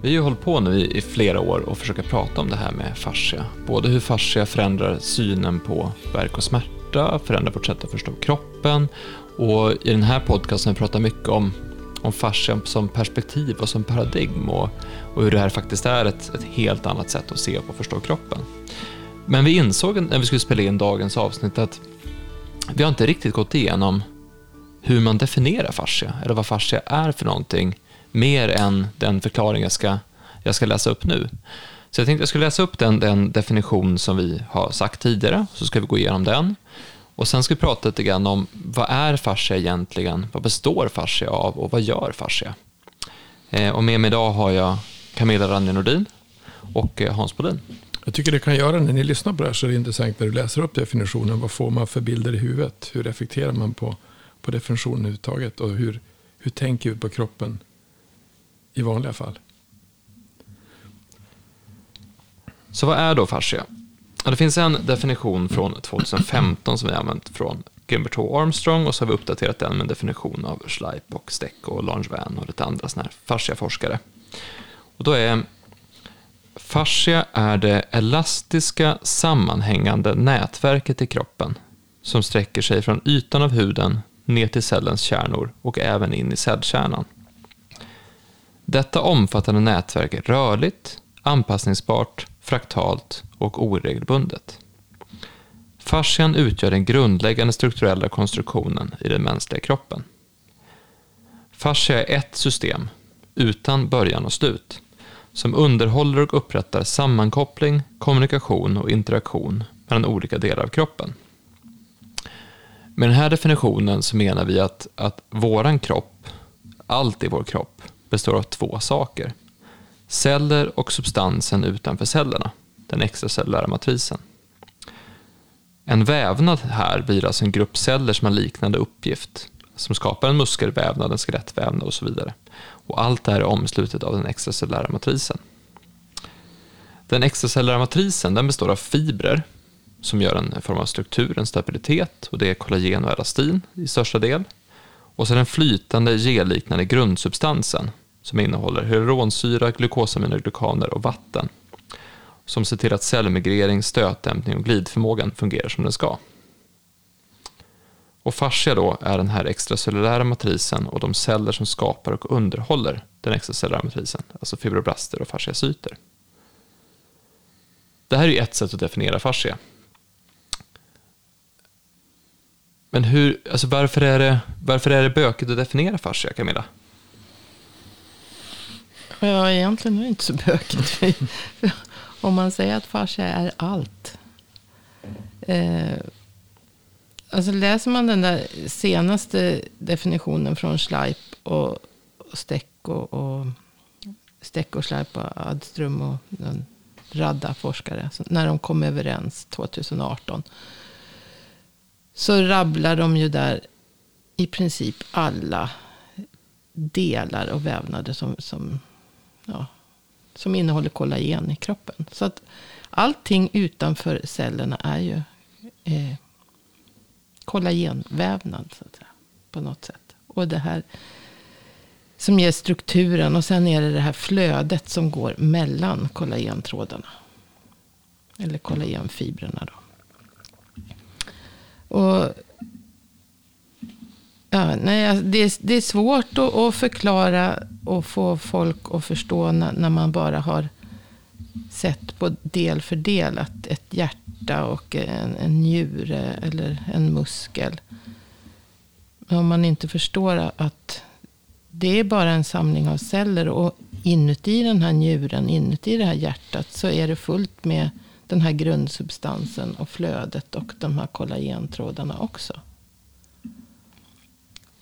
Vi har ju hållit på nu i, flera år och försöker prata om det här med fascia. Både hur fascia förändrar synen på verk och smärta, förändrar vårt sätt att förstå kroppen och i den här podcasten pratar vi mycket om, om fascia som perspektiv och som paradigm och, och hur det här faktiskt är ett, ett helt annat sätt att se på och förstå kroppen. Men vi insåg när vi skulle spela in dagens avsnitt att vi har inte riktigt gått igenom hur man definierar fascia, eller vad fascia är för någonting, mer än den förklaring jag ska, jag ska läsa upp nu. Så jag tänkte jag skulle läsa upp den, den definition som vi har sagt tidigare, så ska vi gå igenom den. Och sen ska vi prata lite grann om vad är fascia egentligen, vad består fascia av och vad gör fascia? Eh, och med mig idag har jag Camilla Ranje Nordin och eh, Hans Bodin. Jag tycker det kan göra när ni lyssnar på det här så är det intressant när du läser upp definitionen. Vad får man för bilder i huvudet? Hur reflekterar man på, på definitionen överhuvudtaget? Och hur, hur tänker vi på kroppen i vanliga fall? Så vad är då fascia? Det finns en definition från 2015 som vi har använt från Gimbert H. Armstrong och så har vi uppdaterat den med en definition av Schleip och Steck och Langevin och lite andra sådana här fasciaforskare. Och då är Fascia är det elastiska sammanhängande nätverket i kroppen som sträcker sig från ytan av huden ner till cellens kärnor och även in i cellkärnan. Detta omfattande nätverk är rörligt, anpassningsbart, fraktalt och oregelbundet. Fascian utgör den grundläggande strukturella konstruktionen i den mänskliga kroppen. Fascia är ett system, utan början och slut som underhåller och upprättar sammankoppling, kommunikation och interaktion mellan olika delar av kroppen. Med den här definitionen så menar vi att, att våran kropp, allt i vår kropp, består av två saker. Celler och substansen utanför cellerna, den extracellulära matrisen. En vävnad här blir alltså en grupp celler som har liknande uppgift, som skapar en muskelvävnad, en skelettvävnad och så vidare. Och allt det här är omslutet av den extracellulära matrisen. Den extracellulära matrisen den består av fibrer som gör en form av struktur, en stabilitet och det är kollagen och elastin i största del. Och så den flytande gelliknande grundsubstansen som innehåller hyaluronsyra, glukosaminoglykaner och vatten som ser till att cellmigrering, stötdämpning och glidförmågan fungerar som den ska. Och fascia då är den här extracellulära matrisen och de celler som skapar och underhåller den extracellulära matrisen, alltså fibroblaster och fasciacyter. Det här är ett sätt att definiera fascia. Men hur, alltså varför, är det, varför är det bökigt att definiera fascia, Camilla? Ja, egentligen är det inte så bökigt. Om man säger att fascia är allt. Eh, Alltså läser man den där senaste definitionen från Schleip och, Steck och, och Steck och Schleip och Adström och en radda forskare. När de kom överens 2018. Så rabblar de ju där i princip alla delar och vävnader som, som, ja, som innehåller kollagen i kroppen. Så att allting utanför cellerna är ju eh, kollagenvävnad. Så att säga, på något sätt. Och det här som ger strukturen. Och sen är det det här flödet som går mellan kollagentrådarna. Eller kollagenfibrerna då. Och ja, nej, alltså, det, är, det är svårt att, att, förklara och få folk att förstå när, när man bara har sett på del för del att ett hjärta och en, en njure eller en muskel. Om man inte förstår att det är bara en samling av celler. Och inuti den här njuren, inuti det här hjärtat, så är det fullt med den här grundsubstansen och flödet och de här kollagentrådarna också.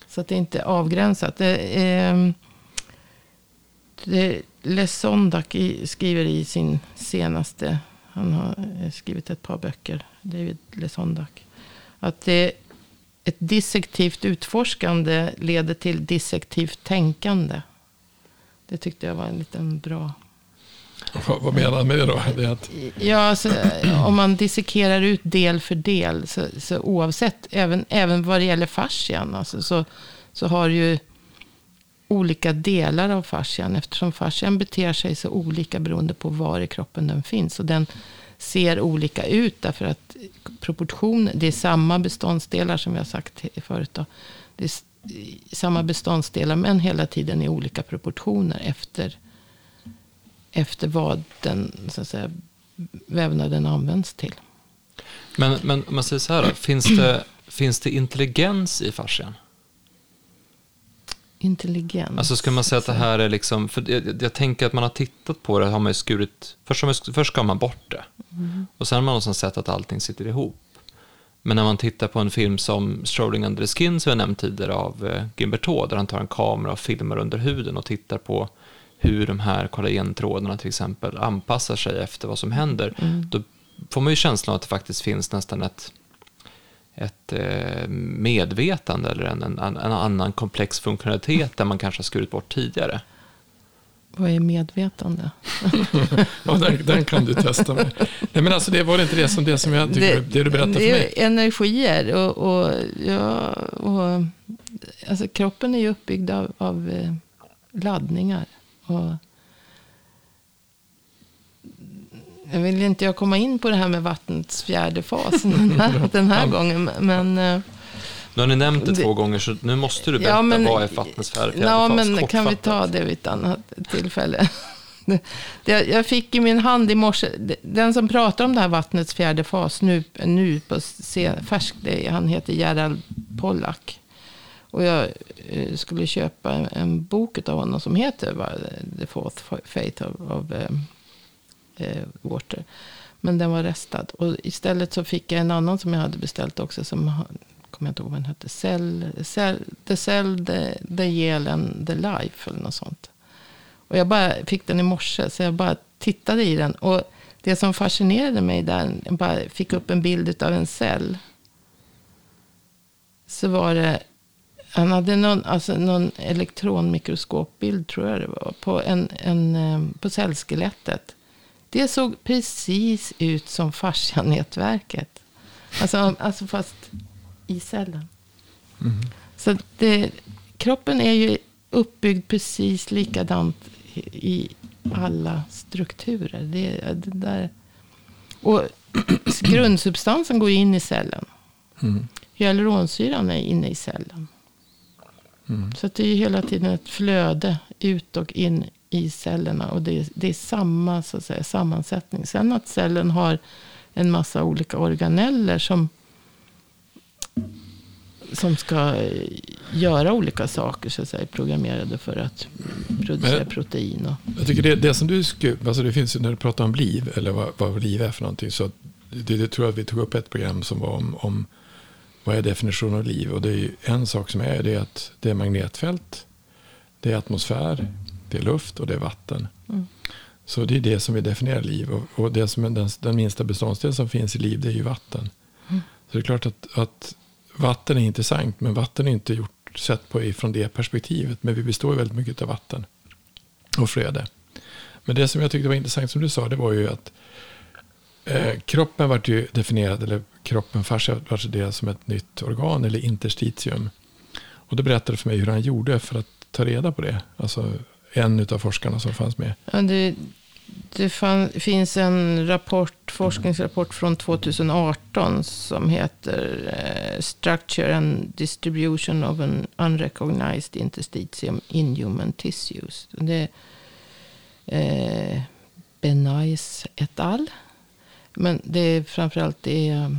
Så att det inte är avgränsat. Det, eh, det Lesondak skriver i sin senaste han har eh, skrivit ett par böcker, David Lesondak. Att det, ett dissektivt utforskande leder till dissektivt tänkande. Det tyckte jag var en liten bra... Vad, vad menar han med det då? Det att... Ja, alltså, om man dissekerar ut del för del, så, så oavsett, även, även vad det gäller fascian, alltså, så, så har ju olika delar av fascian. Eftersom fascian beter sig så olika beroende på var i kroppen den finns. Och den ser olika ut därför att proportion, det är samma beståndsdelar som vi har sagt förut. Då. Det är samma beståndsdelar men hela tiden i olika proportioner efter, efter vad den så att säga, vävnaden används till. Men, men om man säger så här då, finns det, finns det intelligens i fascian? Intelligens. Alltså ska man säga att det här är liksom, för jag, jag tänker att man har tittat på det, har man ju skurit, först, man, först skar man bort det. Mm. Och sen har man någonstans sett att allting sitter ihop. Men när man tittar på en film som Strolling Under the Skin, som jag nämnt tidigare, av eh, Gimbertot, där han tar en kamera och filmar under huden och tittar på hur de här kollagentrådarna till exempel anpassar sig efter vad som händer, mm. då får man ju känslan av att det faktiskt finns nästan ett, ett eh, medvetande eller en, en, en, annan komplex funktionalitet där man kanske har skurit bort tidigare. Vad är medvetande? ja, den, den, kan du testa med. Nej, men alltså, det var inte det som, det som jag tycker, det, det du berättade för mig. Det är energier och, och, ja, och alltså, kroppen är ju uppbyggd av, av eh, laddningar. Och jag vill inte jag komma in på det här med vattnets fjärde fas den här, den här gången. Men, eh, nu har ni nämnt det, det två gånger, så nu måste du berätta ja, men, vad är vattnets fjärde, fjärde ja, fas. Men kan vi ta det vid ett annat tillfälle? Det, jag fick i min hand i morse, den som pratar om det här vattnets fjärde fas nu, nu på färskt, han heter Gerald Pollack. Och jag eh, skulle köpa en, en bok av honom som heter The Fourth Faith of, of eh, eh, Water. Men den var restad. Och istället så fick jag en annan som jag hade beställt också. Som kommer jag inte ihåg vad den hette. Cell, cell, the Cell, the, the Yale and the Life. Eller något sånt. Och jag bara fick den i morse. Så jag bara tittade i den. Och det som fascinerade mig där. Jag bara fick upp en bild av en cell. Så var det han hade någon, alltså någon elektronmikroskopbild, tror jag det var, på, en, en, eh, på cellskelettet. Det såg precis ut som fascianätverket. Alltså, alltså fast i cellen. Mm. Så det, kroppen är ju uppbyggd precis likadant i alla strukturer. Det, det där. Och grundsubstansen går in i cellen. Mm. Hyaluronsyran är inne i cellen. Mm. Så det är hela tiden ett flöde ut och in i cellerna. Och det är, det är samma så att säga, sammansättning. Sen att cellen har en massa olika organeller som, som ska göra olika saker. Så att säga, programmerade för att producera Men, protein. Och. Jag tycker det, det som du skulle, alltså det finns när du pratar om liv. Eller vad, vad liv är för någonting. Så det, det tror jag att vi tog upp ett program som var om, om vad är definitionen av liv? Och det är en sak som är det är att det är magnetfält, det är atmosfär, det är luft och det är vatten. Mm. Så det är det som vi definierar liv. Och, och det som är den, den minsta beståndsdelen som finns i liv det är ju vatten. Mm. Så det är klart att, att vatten är intressant men vatten är inte gjort sett på ifrån det perspektivet. Men vi består ju väldigt mycket av vatten och flöde. Men det som jag tyckte var intressant som du sa det var ju att Eh, kroppen vart ju definierad, eller kroppen fascia vart det som ett nytt organ, eller interstitium. Och då berättade du för mig hur han gjorde för att ta reda på det. Alltså en av forskarna som fanns med. Ja, det, det fann, finns en rapport, forskningsrapport från 2018 som heter eh, Structure and Distribution of an Unrecognized Interstitium in Human Tissues. Det är eh, Benais et al. Men det är framförallt det är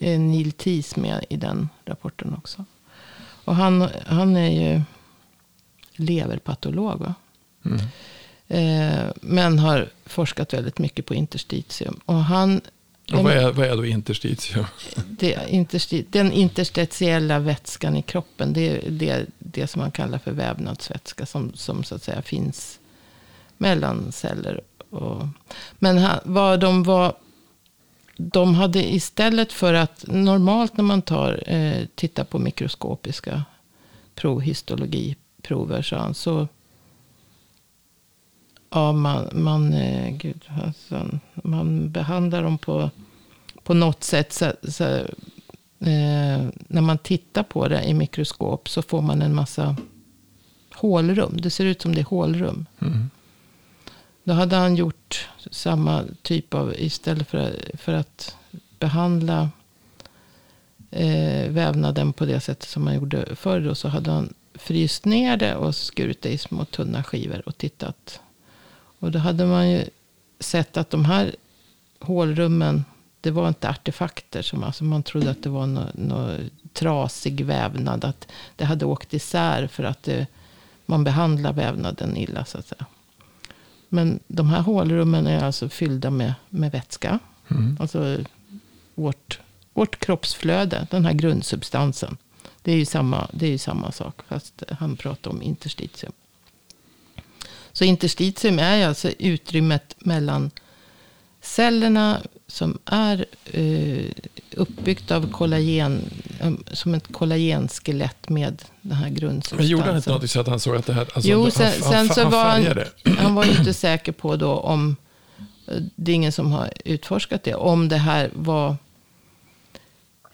eh, Neil Tees med i den rapporten också. Och han, han är ju leverpatolog. Mm. Eh, men har forskat väldigt mycket på interstitium. Och han, och vad, är, vad är då interstitium? Det, intersti, den interstitiella vätskan i kroppen. Det är det, det som man kallar för vävnadsvätska. Som, som så att säga finns mellan celler och, men han, vad de var... De hade istället för att normalt när man tar, eh, tittar på mikroskopiska provhistologiprover så, han, så ja, man, man, eh, gud, alltså, man behandlar dem på, på något sätt. Så, så, eh, när man tittar på det i mikroskop så får man en massa hålrum. Det ser ut som det är hålrum. Mm. Då hade han gjort samma typ av, istället för, för att behandla eh, vävnaden på det sättet som man gjorde förr. Då, så hade han fryst ner det och skurit det i små tunna skivor och tittat. Och då hade man ju sett att de här hålrummen, det var inte artefakter. Som, alltså man trodde att det var någon no trasig vävnad. Att det hade åkt isär för att det, man behandlar vävnaden illa så att säga. Men de här hålrummen är alltså fyllda med, med vätska. Mm. Alltså vårt, vårt kroppsflöde, den här grundsubstansen. Det är ju samma, det är ju samma sak, fast han pratar om interstitium. Så interstitium är alltså utrymmet mellan cellerna som är eh, uppbyggt av kollagen, um, som ett kollagenskelett med den här grundsubstansen. Men gjorde han inte något så att han såg att det här... Alltså, jo, han, sen, han, sen så han var han, han var ju inte säker på då om, eh, det är ingen som har utforskat det, om det här var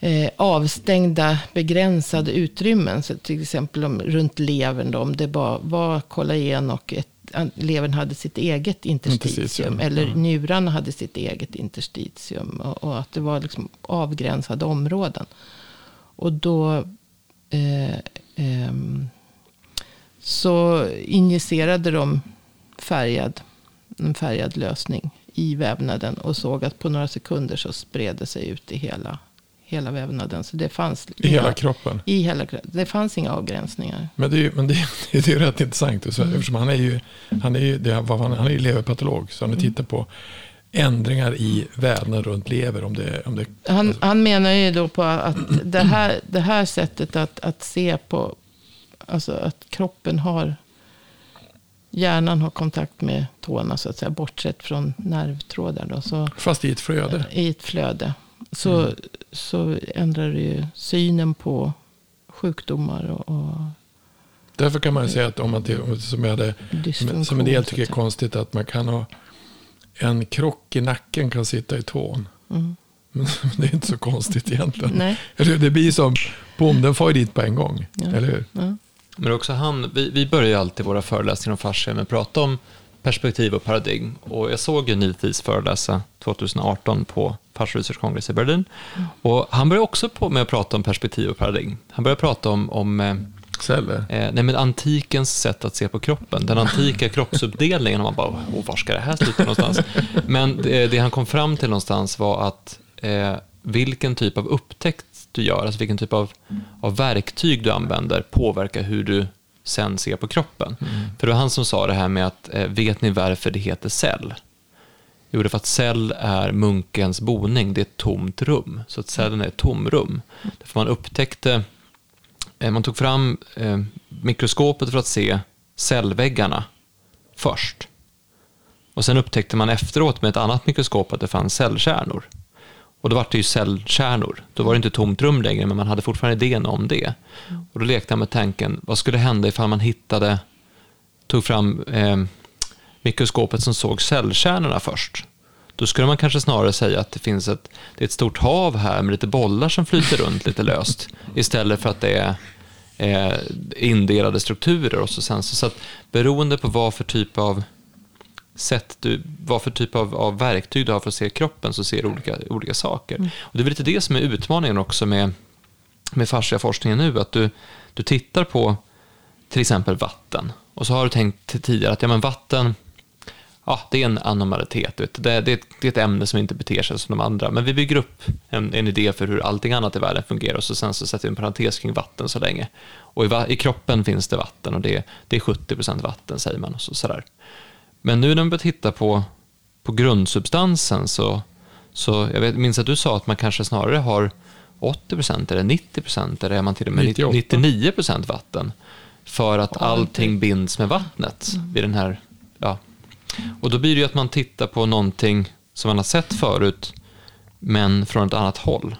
eh, avstängda begränsade utrymmen. Så till exempel om, runt levern, då, om det bara var kollagen och ett, levern hade sitt eget interstitium. Interstitium, eller ja. njurarna hade sitt eget interstitium. Och, och att det var liksom avgränsade områden. Och då eh, ehm, så injicerade de färgad, en färgad lösning i vävnaden. Och såg att på några sekunder så spred det sig ut i hela, hela vävnaden. Så det fanns I hela kroppen? i hela kroppen. Det fanns inga avgränsningar. Men det är ju, men det, det är ju rätt intressant. Så, Mm. Eftersom han är ju, han är ju, det, han, han är ju leverpatolog. Så han Mm. tittat på ändringar i vävnad runt lever. Om det, om det, Han, han menar ju då på att det här, det här sättet att, att se på, alltså att kroppen har, hjärnan har kontakt med tårna så att säga, bortsett från nervtrådar då, så fast i ett flöde. i ett flöde. Så, Mm. så ändrar det ju synen på sjukdomar och, och Därför kan man ju säga att om man till, om- som, jag hade, som, en del tycker är konstigt att man kan ha en krock i nacken kan sitta i tån. Mm. Men det är inte så konstigt egentligen. Nej. Eller? Det blir som, bom, den får ju dit på en gång. Ja. Eller hur? Ja. Men också han, vi, vi börjar ju alltid våra föreläsningar om fascia med att prata om perspektiv och paradigm. Och jag såg ju Nilfis föreläsa 2018 på Fascia Research Congress i Berlin. Och han började också på med att prata om perspektiv och paradigm. Han började prata om, om eh, Celler. Eh, nej, men antikens sätt att se på kroppen. Den antika kroppsuppdelningen. Och man bara, oh, var ska det här sluta någonstans? Men det, det han kom fram till någonstans var att eh, vilken typ av upptäckt du gör, alltså vilken typ av, av verktyg du använder, påverkar hur du sen ser på kroppen. För det var han som sa det här med att, eh, vet ni varför det heter cell? Jo, det är för att cell är munkens boning, det är ett tomt rum. Så att cellen är ett tomrum. Därför man upptäckte Eh, Man tog fram eh, mikroskopet för att se cellväggarna först. Och sen upptäckte man efteråt med ett annat mikroskop att det fanns cellkärnor. Och då var det ju cellkärnor. Då var det inte tomt rum längre, men man hade fortfarande idén om det. Och då lekte jag med tanken, vad skulle hända ifall man hittade, tog fram eh, mikroskopet som såg cellkärnorna först? Då skulle man kanske snarare säga att det finns ett, det är ett stort hav här med lite bollar som flyter runt lite löst. Istället för att det är eh, indelade strukturer. Och så sen, så, så att beroende på vad för typ av sätt du, vad för typ av, av verktyg du har för att se kroppen så ser du olika, olika saker. Och det är väl lite det som är utmaningen också med, med fasciaforskningen nu. Att du, du tittar på till exempel vatten. Och så har du tänkt tidigare att ja, men vatten ja, det är en anomalitet. Det, det, är ett, det är ett ämne som inte beter sig som de andra. Men vi bygger upp en, en idé för hur allting annat i världen fungerar och så sen så sätter vi en parentes kring vatten så länge. Och i, i kroppen finns det vatten och det, det är 70% vatten säger man. Och så, sådär. Men nu när man börjar titta på, på grundsubstansen så, så jag vet, minns att du sa att man kanske snarare har 80% eller 90% eller är man till och med 98. 99% vatten. För att Ja, allting binds med vattnet vid den här, ja. Och då blir det ju att man tittar på någonting som man har sett förut, men från ett annat håll.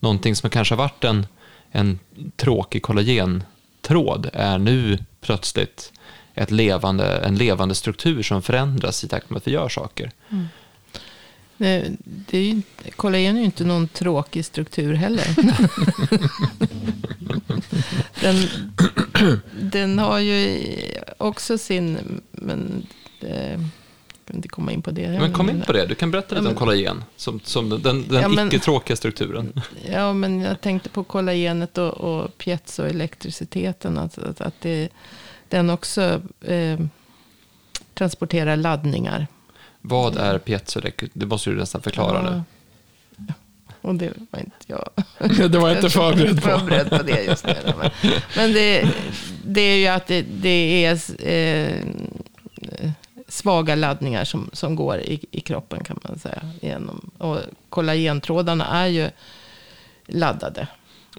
Någonting som kanske har varit en, en tråkig kollagentråd är nu plötsligt ett levande, en levande struktur som förändras i takt med att vi gör saker. Det, det är ju, kollagen är ju inte någon tråkig struktur heller. den, den har ju också sin... Men kan inte komma in på det. Men kom in på det. Du kan berätta lite Ja, om men- kollagen. Som, som den, den, Ja, icke-tråkiga strukturen. Ja, men jag tänkte på kollagenet och, och piezoelektriciteten. Att, att, att det, den också eh, transporterar laddningar. Vad är piezoelektric? Det måste du nästan förklara nu. Ja. Och det var inte jag. Det var jag inte förberedd på. förberedd på det just nu. Men, men det, det är ju att det, det är eh, svaga laddningar som, som går i, i kroppen kan man säga. Genom, och kollagentrådarna är ju laddade.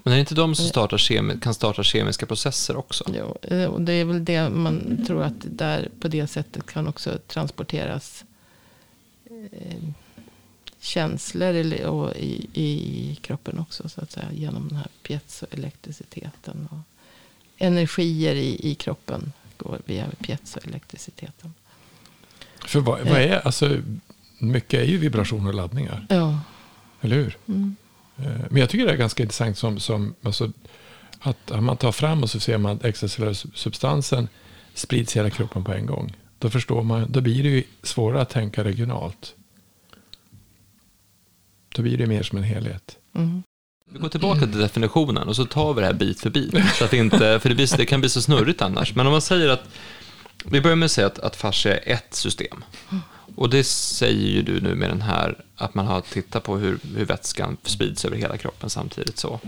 Men är det inte de som startar kemi- kan starta kemiska processer också? Jo, eh, och det är väl det man tror att där på det sättet kan också transporteras eh, känslor eller, och i, i kroppen också så att säga. Genom den här piezoelektriciteten. Och energier i, i kroppen går via piezoelektriciteten. För vad, vad är, alltså, mycket är ju vibration och laddningar, Ja. eller hur? Mm. Eh, Men jag tycker det är ganska intressant som, som alltså, att att man tar fram och så ser man att extracellulära substansen sprids i hela kroppen på en gång. Då förstår man, då blir det ju svårare att tänka regionalt. Då blir det mer som en helhet. Mm. Vi går tillbaka till definitionen och så tar vi det här bit för bit. Så att det inte, för det, blir, det kan bli så snurrigt annars. Men om man säger att, vi börjar med att säga att, att fascia är ett system. Och det säger ju du nu med den här, att man har tittat på hur, hur vätskan sprids över hela kroppen samtidigt så.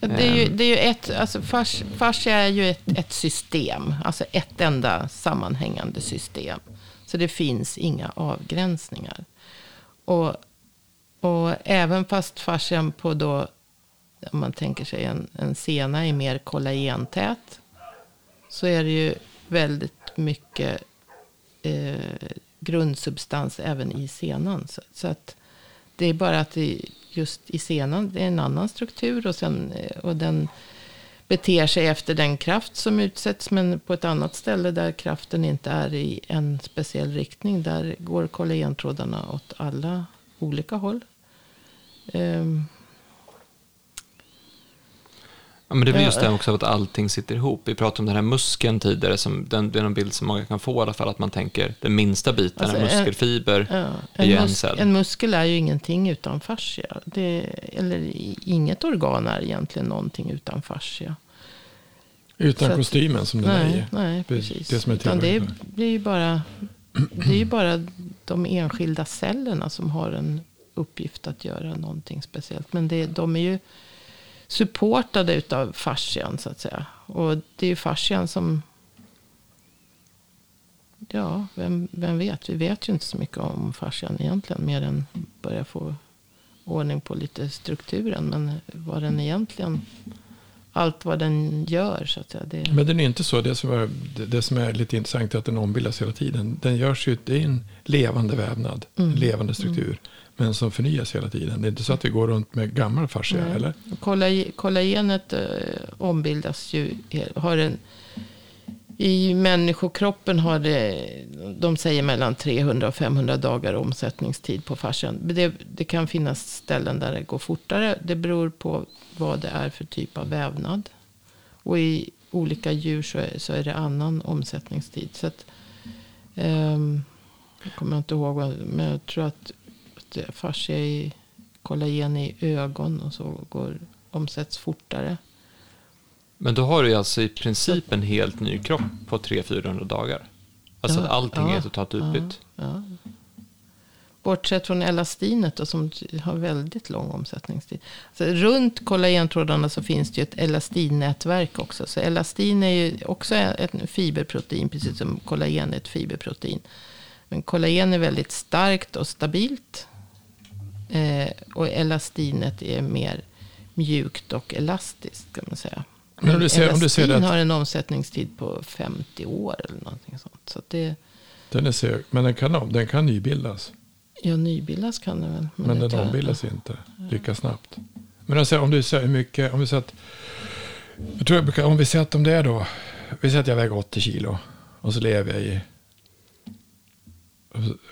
Det är ju, Ehm. det är ju ett, alltså fas, fascia är ju ett, ett system. Alltså ett enda sammanhängande system. Så det finns inga avgränsningar. Och, och även fast fascian på då, om man tänker sig en, en sena är mer kollagentät. Så är det ju väldigt mycket eh, grundsubstans även i senan. Så, så att det är bara att det just i senan det är en annan struktur och, sen, eh, och den beter sig efter den kraft som utsätts. Men på ett annat ställe där kraften inte är i en speciell riktning. Där går kollagentrådarna åt alla olika håll. Um, Ja, men det blir just det också att allting sitter ihop. Vi pratade om den här muskeln tidigare, som, den, det är en bild som många kan få i alla fall, att man tänker den minsta biten, Alltså, en en- muskelfiber, ja, är ju en, en mus- cell. en muskel är ju ingenting utan fascia. Det, eller inget organ är egentligen någonting utan fascia. Utan Så att- kostymen som den är Nej, i. nej Det- precis. det som är Utan det, är, är ju bara, det är ju bara de enskilda cellerna som har en uppgift att göra någonting speciellt. Men det, de är ju supportade utav fascian så att säga. Och det är ju fascian som... Ja, vem, vem vet? Vi vet ju inte så mycket om fascian egentligen. Mer än börja få ordning på lite strukturen. Men vad den egentligen... Allt vad den gör så att säga. Det, Men den är inte så. Det som, är, det, som är lite intressant är att den ombildas hela tiden. Den görs ju, det är en levande vävnad, Mm. en levande struktur. Men som förnyas hela tiden. Det är inte så att vi går runt med gammal fascia, Nej. eller? Kolla- Kollagenet eh, ombildas ju. Har en, I människokroppen har det, de säger mellan 300 och 500 dagar omsättningstid på fascian. Det, det kan finnas ställen där det går fortare. Det beror på vad det är för typ av vävnad. Och i olika djur så är, så är det annan omsättningstid. Så att, ehm, jag kommer inte ihåg, men jag tror att, att fascia i kollagen i ögon och så går, omsätts fortare. Men då har du alltså i princip en helt ny kropp på 300-400 dagar. Alltså Ja, att allting ja, är totalt utbytt. Ja. Bortsett från elastinet då, som har väldigt lång omsättningstid. Så runt kollagentrådarna så finns det ju ett elastinnätverk också. Så elastin är ju också ett fiberprotein, precis som kollagen är ett fiberprotein. Men kollagen är väldigt starkt och stabilt. Eh, och elastinet är mer mjukt och elastiskt kan man säga. Men om du ser- om du ser elastin att- har en omsättningstid på 50 år eller någonting sånt. Så det, Den är seg, men den kan, den kan nybildas. ja, nybildas kan det väl. Men det den ombildas inte lika snabbt. Men alltså, om du säger hur mycket, om vi säger att, jag tror jag brukar, om vi säger att om det är då, vi säger att jag väger 80 kilo och så lever jag i,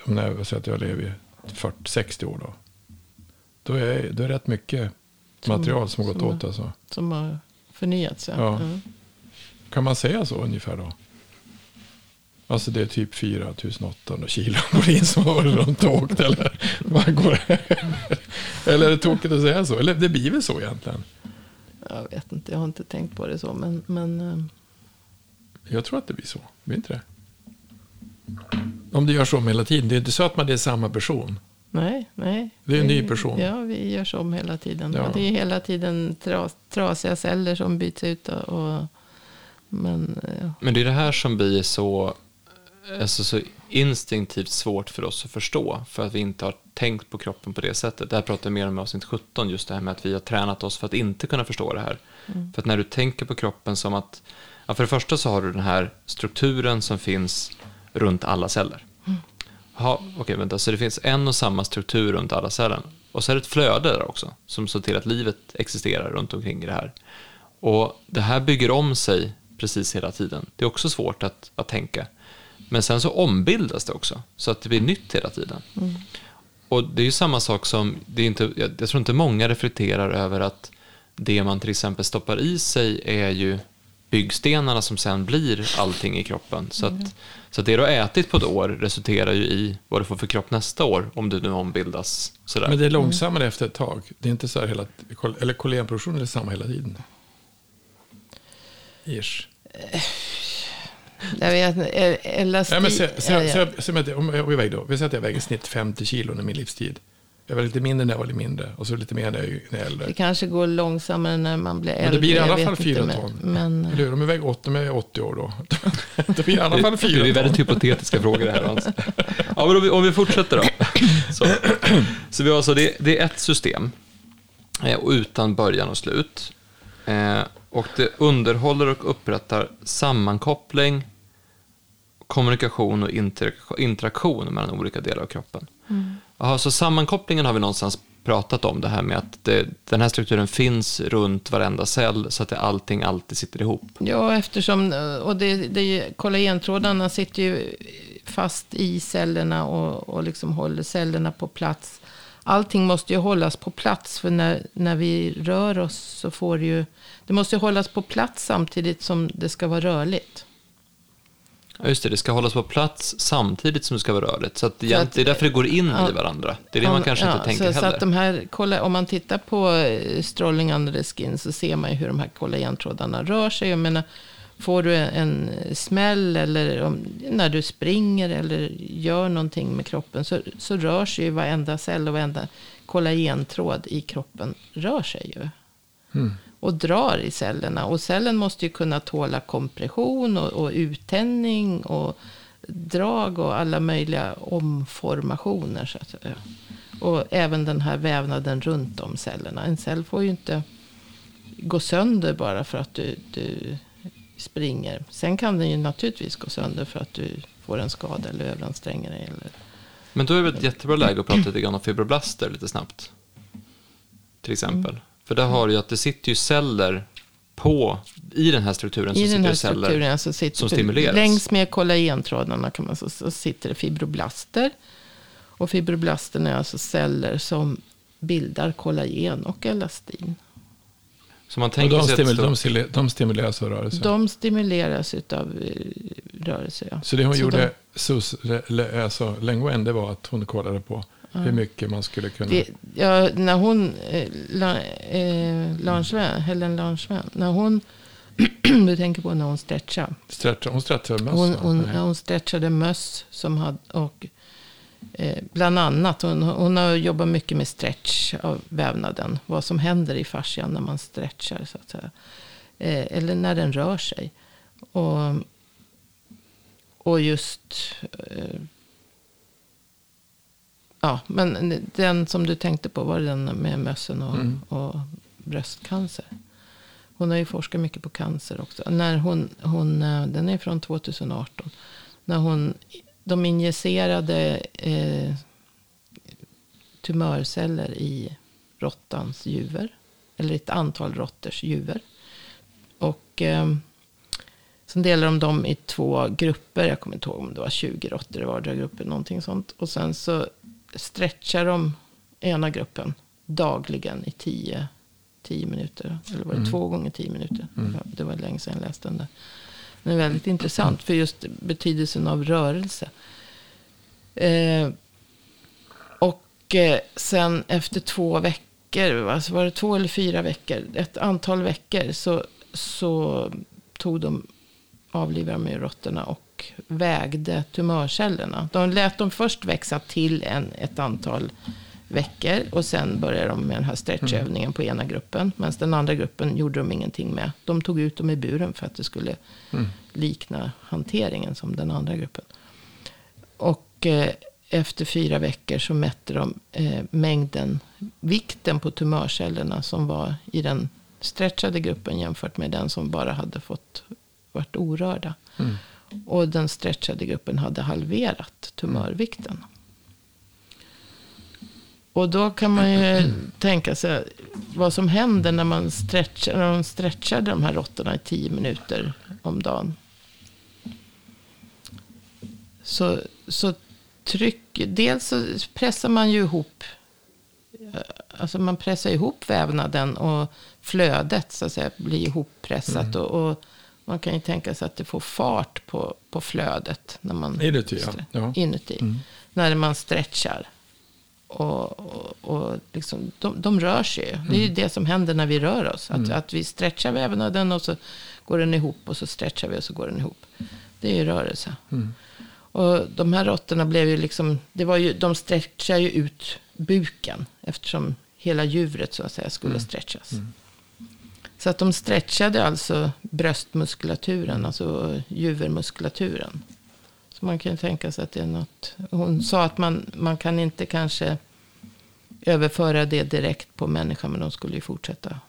om jag säger att jag lever i 40-60 år då. Då är det rätt mycket material som har gått som- åt alltså. Som har förnyats. Ja. Ja. Mm. Kan man säga så ungefär då? Alltså det är typ 4800 kilo volym som har varit runt och åkt eller? Vad går? Eller är det tokigt att säga så? Eller det blir väl så egentligen? Jag vet inte, jag har inte tänkt på det så. Men, men eh, Jag tror att det blir så. Blir inte det? Om du gör så hela tiden. Det är inte så att man är samma person. Nej, nej. Det är en ny person. Ja, vi gör så om hela tiden. Ja. Och det är hela tiden tras, trasiga celler som byts ut. Och, men eh, Men det är det här som blir så, alltså så instinktivt svårt för oss att förstå. För att vi inte har tänkt på kroppen på det sättet. Det här pratar jag mer om i avsnitt 17. Just det här med att vi har tränat oss för att inte kunna förstå det här. För att när du tänker på kroppen som att, ja, för det första så har du den här strukturen som finns runt alla celler. Ja, okej, vänta, så det finns en och samma struktur runt alla celler. Och så är det ett flöde där också, som ser till att livet existerar runt omkring i det här. Och det här bygger om sig precis hela tiden. Det är också svårt att, att tänka. Men sen så ombildas det också, så att det blir nytt hela tiden. Och det är ju samma sak som, det är inte, jag, jag tror inte många reflekterar över att det man till exempel stoppar i sig är ju byggstenarna som sen blir allting i kroppen. Så att, så att det du har ätit på ett år resulterar ju i vad du får för kropp nästa år, om du nu ombildas sådär. Men det är långsammare efter ett tag. Det är inte så här hela... Eller kollagenproduktionen är samma hela tiden. Ish. jag vet inte, elastik. Nej, men se, se, ja, ja. se, se, se, om jag väger då. Vi säger att jag väger i snitt 50 kilo under min livstid. Jag var lite mindre när jag var lite mindre. Och så lite mer när jag är äldre. Det kanske går långsammare när man blir äldre. Men det blir i alla fall fyra men- ton. Men, Eller hur? Om jag väger 80, om jag är 80 år då. det blir i alla fall det, det är fyra väldigt ton. hypotetiska frågor det här. Hans. Ja, men om, vi, om vi fortsätter då. Så, så vi har alltså, det, det är ett system eh, och utan början och slut. Eh, och det underhåller och upprättar sammankoppling, kommunikation och interak- interaktion mellan olika delar av kroppen. Aha, så sammankopplingen har vi någonstans pratat om, det här med att det, den här strukturen finns runt varenda cell så att det, allting alltid sitter ihop. Ja, eftersom och det, det, kollagentrådarna sitter ju fast i cellerna och, och liksom håller cellerna på plats. Allting måste ju hållas på plats, för när, när vi rör oss så får det ju... Det måste ju hållas på plats samtidigt som det ska vara rörligt. Ja, just det, det ska hållas på plats samtidigt som det ska vara rörligt. Så att det, att- det är därför det går in ja. i varandra. Det är det man kanske Ja, inte tänker så, heller. Så att de här, kolla, om man tittar på eh, strålning under the skin så ser man ju hur de här kollagentrådarna rör sig. Jag menar, får du en smäll eller om, när du springer eller gör någonting med kroppen så, så rör sig ju varenda cell och varenda kollagentråd i kroppen rör sig ju. Och drar i cellerna. Och cellen måste ju kunna tåla kompression och, och uttänning och drag och alla möjliga omformationer. Så att säga. Och även den här vävnaden runt om cellerna. En cell får ju inte gå sönder bara för att du, du springer. Sen kan den ju naturligtvis gå sönder för att du får en skada eller överanstränger dig. Eller... Men då är det ett jättebra läge att prata lite grann om fibroblaster lite snabbt. Till exempel. Mm. För där har du ju att det sitter ju celler på, i den här strukturen så I sitter den här det celler. strukturen så sitter som stimuleras. längs med kollagentrådarna kan man så, så sitter det fibroblaster. Och fibroblasterna är alltså celler som bildar kollagen och elastin. Så man Och tänker de, sig stimul, att de, stimul- de stimuleras av rörelse. De stimuleras av rörelse. Ja. så det hon Så gjorde, de- Sus, alltså, Lengwen, det var att hon kollade på hur mycket man skulle kunna... Det, ja, när hon, eh, la, eh, Langevin, Helen Langevin, när hon, du tänker på när hon stretchar. Stretcha, hon stretchade möss. Hon, hon, hon stretchade möss som hade, och eh, bland annat, hon, hon har jobbat mycket med stretch av vävnaden. Vad som händer i fascian när man stretchar så att säga. Eh, eller när den rör sig. Och, och just, eh, ja, men den som du tänkte på var den med mössen och, Mm. och bröstcancer. Hon har ju forskat mycket på cancer också. När hon, hon, eh, den är från 2018. När hon, de injicerade eh, tumörceller i råttans juver. Eller ett antal råttors juver. Och eh, sen delade de dem i två grupper. Jag kommer inte ihåg om det var 20 råttor i vardera gruppen. Någonting sånt. Och sen så stretchar de ena gruppen dagligen i tio, tio minuter. Eller var det två gånger tio minuter? Ja, Det var länge sedan jag läste den där. Den är väldigt intressant för just betydelsen av rörelse. Eh, och eh, sen efter två veckor, alltså var det två eller fyra veckor, ett antal veckor så, så tog de, avlivade de råttorna och vägde tumörcellerna. De lät dem först växa till en, ett antal veckor och sen började de med den här stretchövningen på ena gruppen. Medan den andra gruppen gjorde de ingenting med. De tog ut dem i buren för att det skulle likna hanteringen som den andra gruppen. Och eh, efter fyra veckor så mätte de eh, mängden, vikten på tumörcellerna som var i den stretchade gruppen jämfört med den som bara hade fått varit orörda. Och den stretchade gruppen hade halverat tumörvikten. Och då kan man ju tänka sig vad som händer när man stretchar, när de stretchade de här råttorna i tio minuter om dagen. Så, så tryck, dels så pressar man ju ihop, eh, alltså man pressar ihop vävnaden och flödet så att säga blir ihoppressat. Och, och man kan ju tänka sig att det får fart på, på flödet. När man Inuti, ja. Ja. Mm. Inuti. När man stretchar. Och, och, och liksom, de, de rör sig ju. Det är ju Mm. det som händer när vi rör oss. Att, att vi stretchar vävnaden och så går den ihop. Och så stretchar vi och så går den ihop. Det är ju rörelse. Mm. Och de här råttorna blev ju liksom, det var ju, de stretchar ju ut buken. Eftersom hela djuret så att säga skulle stretchas. Så att de stretchade alltså bröstmuskulaturen, alltså juvermuskulaturen. Så man kan ju tänka sig att det är något. Hon sa att man, man kan inte kanske överföra det direkt på människan, men de skulle ju fortsätta.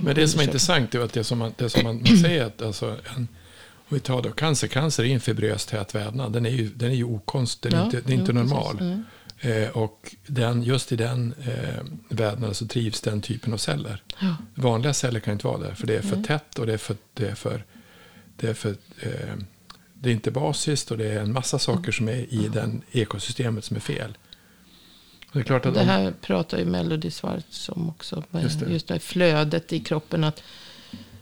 Men det som är intressant är att det som man, det som man, man säger att alltså, en, om vi tar då cancer, cancer är en fibrös tät vävnad. Den är ju, den är ju okonst, den är Ja, inte, den är inte normal. precis. Mm. Eh, och den, just i den eh, vävnaden så trivs den typen av celler. Ja. Vanliga celler kan inte vara där, för det är för tätt och det är för, det är för, det är för eh, det är inte basiskt och det är en massa saker som är i den ekosystemet som är fel. Det är klart att Det om, här pratar ju Melody Schwartz om också. Just det. Just det flödet i kroppen. Att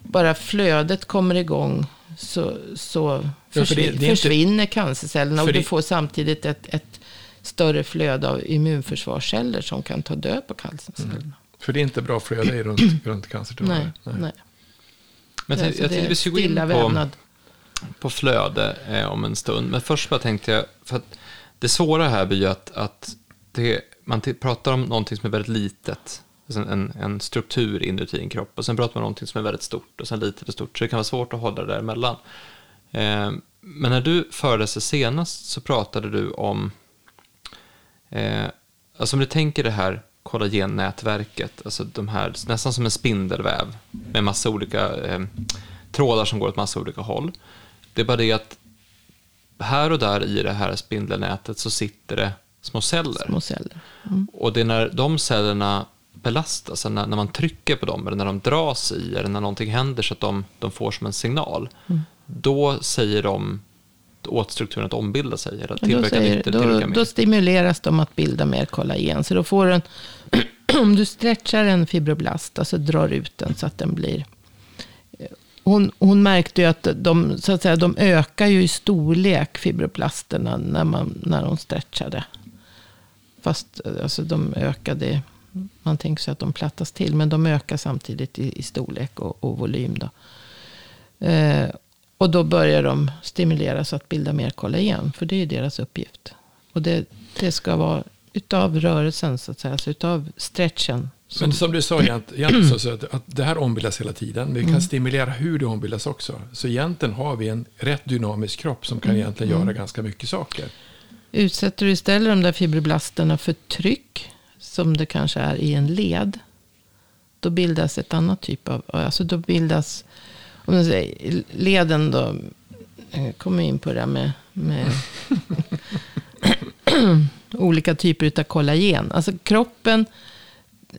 bara flödet kommer igång så, så för det- försvin- det är inte- försvinner cancercellerna. Och för du det- får samtidigt ett, ett större flöde av immunförsvarsceller som kan ta död på cancercellerna. för det är inte bra flöde i runt, runt cancertumörer. Nej, nej. Men jag, Alltså, jag tänkte vi ska gå in på, vävnad. på flöde eh, om en stund. Men först bara tänkte jag, för att det svåra här blir ju att, att det, man pratar om någonting som är väldigt litet. Alltså en, en struktur inuti en kropp. Och sen pratar man om någonting som är väldigt stort. Och sen litet och stort. Så det kan vara svårt att hålla det däremellan. Eh, men när du föreläste senast så pratade du om, eh, alltså om du tänker det här kollagennätverket, alltså de här, nästan som en spindelväv med massa olika eh, trådar som går åt massa olika håll. Det är bara det att här och där i det här spindelnätet så sitter det små celler. Små celler. Och det är när de cellerna belastas, alltså när, när man trycker på dem eller när de dras i eller när någonting händer så att de, de får som en signal, då säger de åt strukturen att ombilda sig eller Då, tillverka säger, nytt eller tillverka då, mer. då stimuleras de att bilda mer kollagen. Så då får den, om du stretchar en fibroblast, alltså drar ut den så att den blir... Hon, hon märkte ju att de, så att säga, de ökar ju i storlek, fibroblasterna, när, man, när hon stretchade. Fast alltså, de ökade, man tänker sig att de plattas till, men de ökar samtidigt i, i storlek och, och volym. Då. Eh, och då börjar de stimuleras att bilda mer kollagen. För det är deras uppgift. Och det, det ska vara utav rörelsen, så att säga. Alltså utav stretchen. Men som du sa egent- egentligen, så, så att, att det här ombildas hela tiden. Vi kan stimulera hur det ombildas också. Så egentligen har vi en rätt dynamisk kropp som kan egentligen göra ganska mycket saker. Utsätter du istället de där fibroblasterna för tryck, som det kanske är i en led, då bildas ett annat typ av, alltså då bildas, om man säger, leden då, jag kommer in på det där med, med olika typer av kollagen. Alltså kroppen,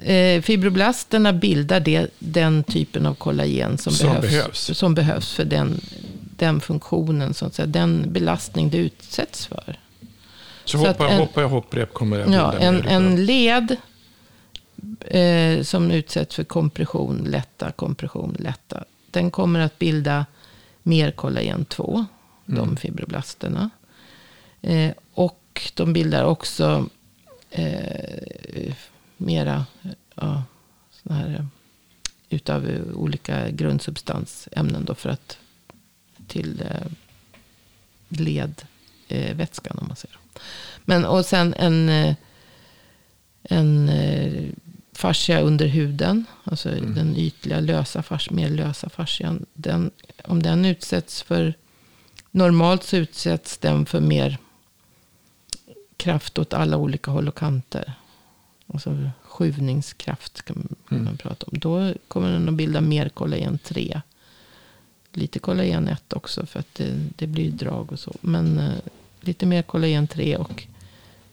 eh, fibroblasterna bildar det, den typen av kollagen som, Som behövs, behövs. som behövs för den, den funktionen, så att säga, den belastning det utsätts för. Så, Så hoppar, jag, en- hoppar jag hopprep kommer jag Ja, en, en led eh, som utsätts för kompression, lätta, kompression, lätta. Den kommer att bilda mer kollagen 2, de fibroblasterna. Eh, och de bildar också eh, mera ja, såna här, utav olika grundsubstansämnen då för att till eh, ledvätskan eh, vätskan, om man säger. Men och sen en, eh, en eh, fascia under huden. Alltså den ytliga lösa fascian, mer lösa fascian. Den, om den utsätts för, normalt så utsätts den för mer kraft åt alla olika håll och kanter. Alltså skjuvningskraft kan man prata om. Då kommer den att bilda mer kollagen 3. Lite kollagen 1 också för att det, det blir drag och så. Men eh, lite mer kollagen 3 och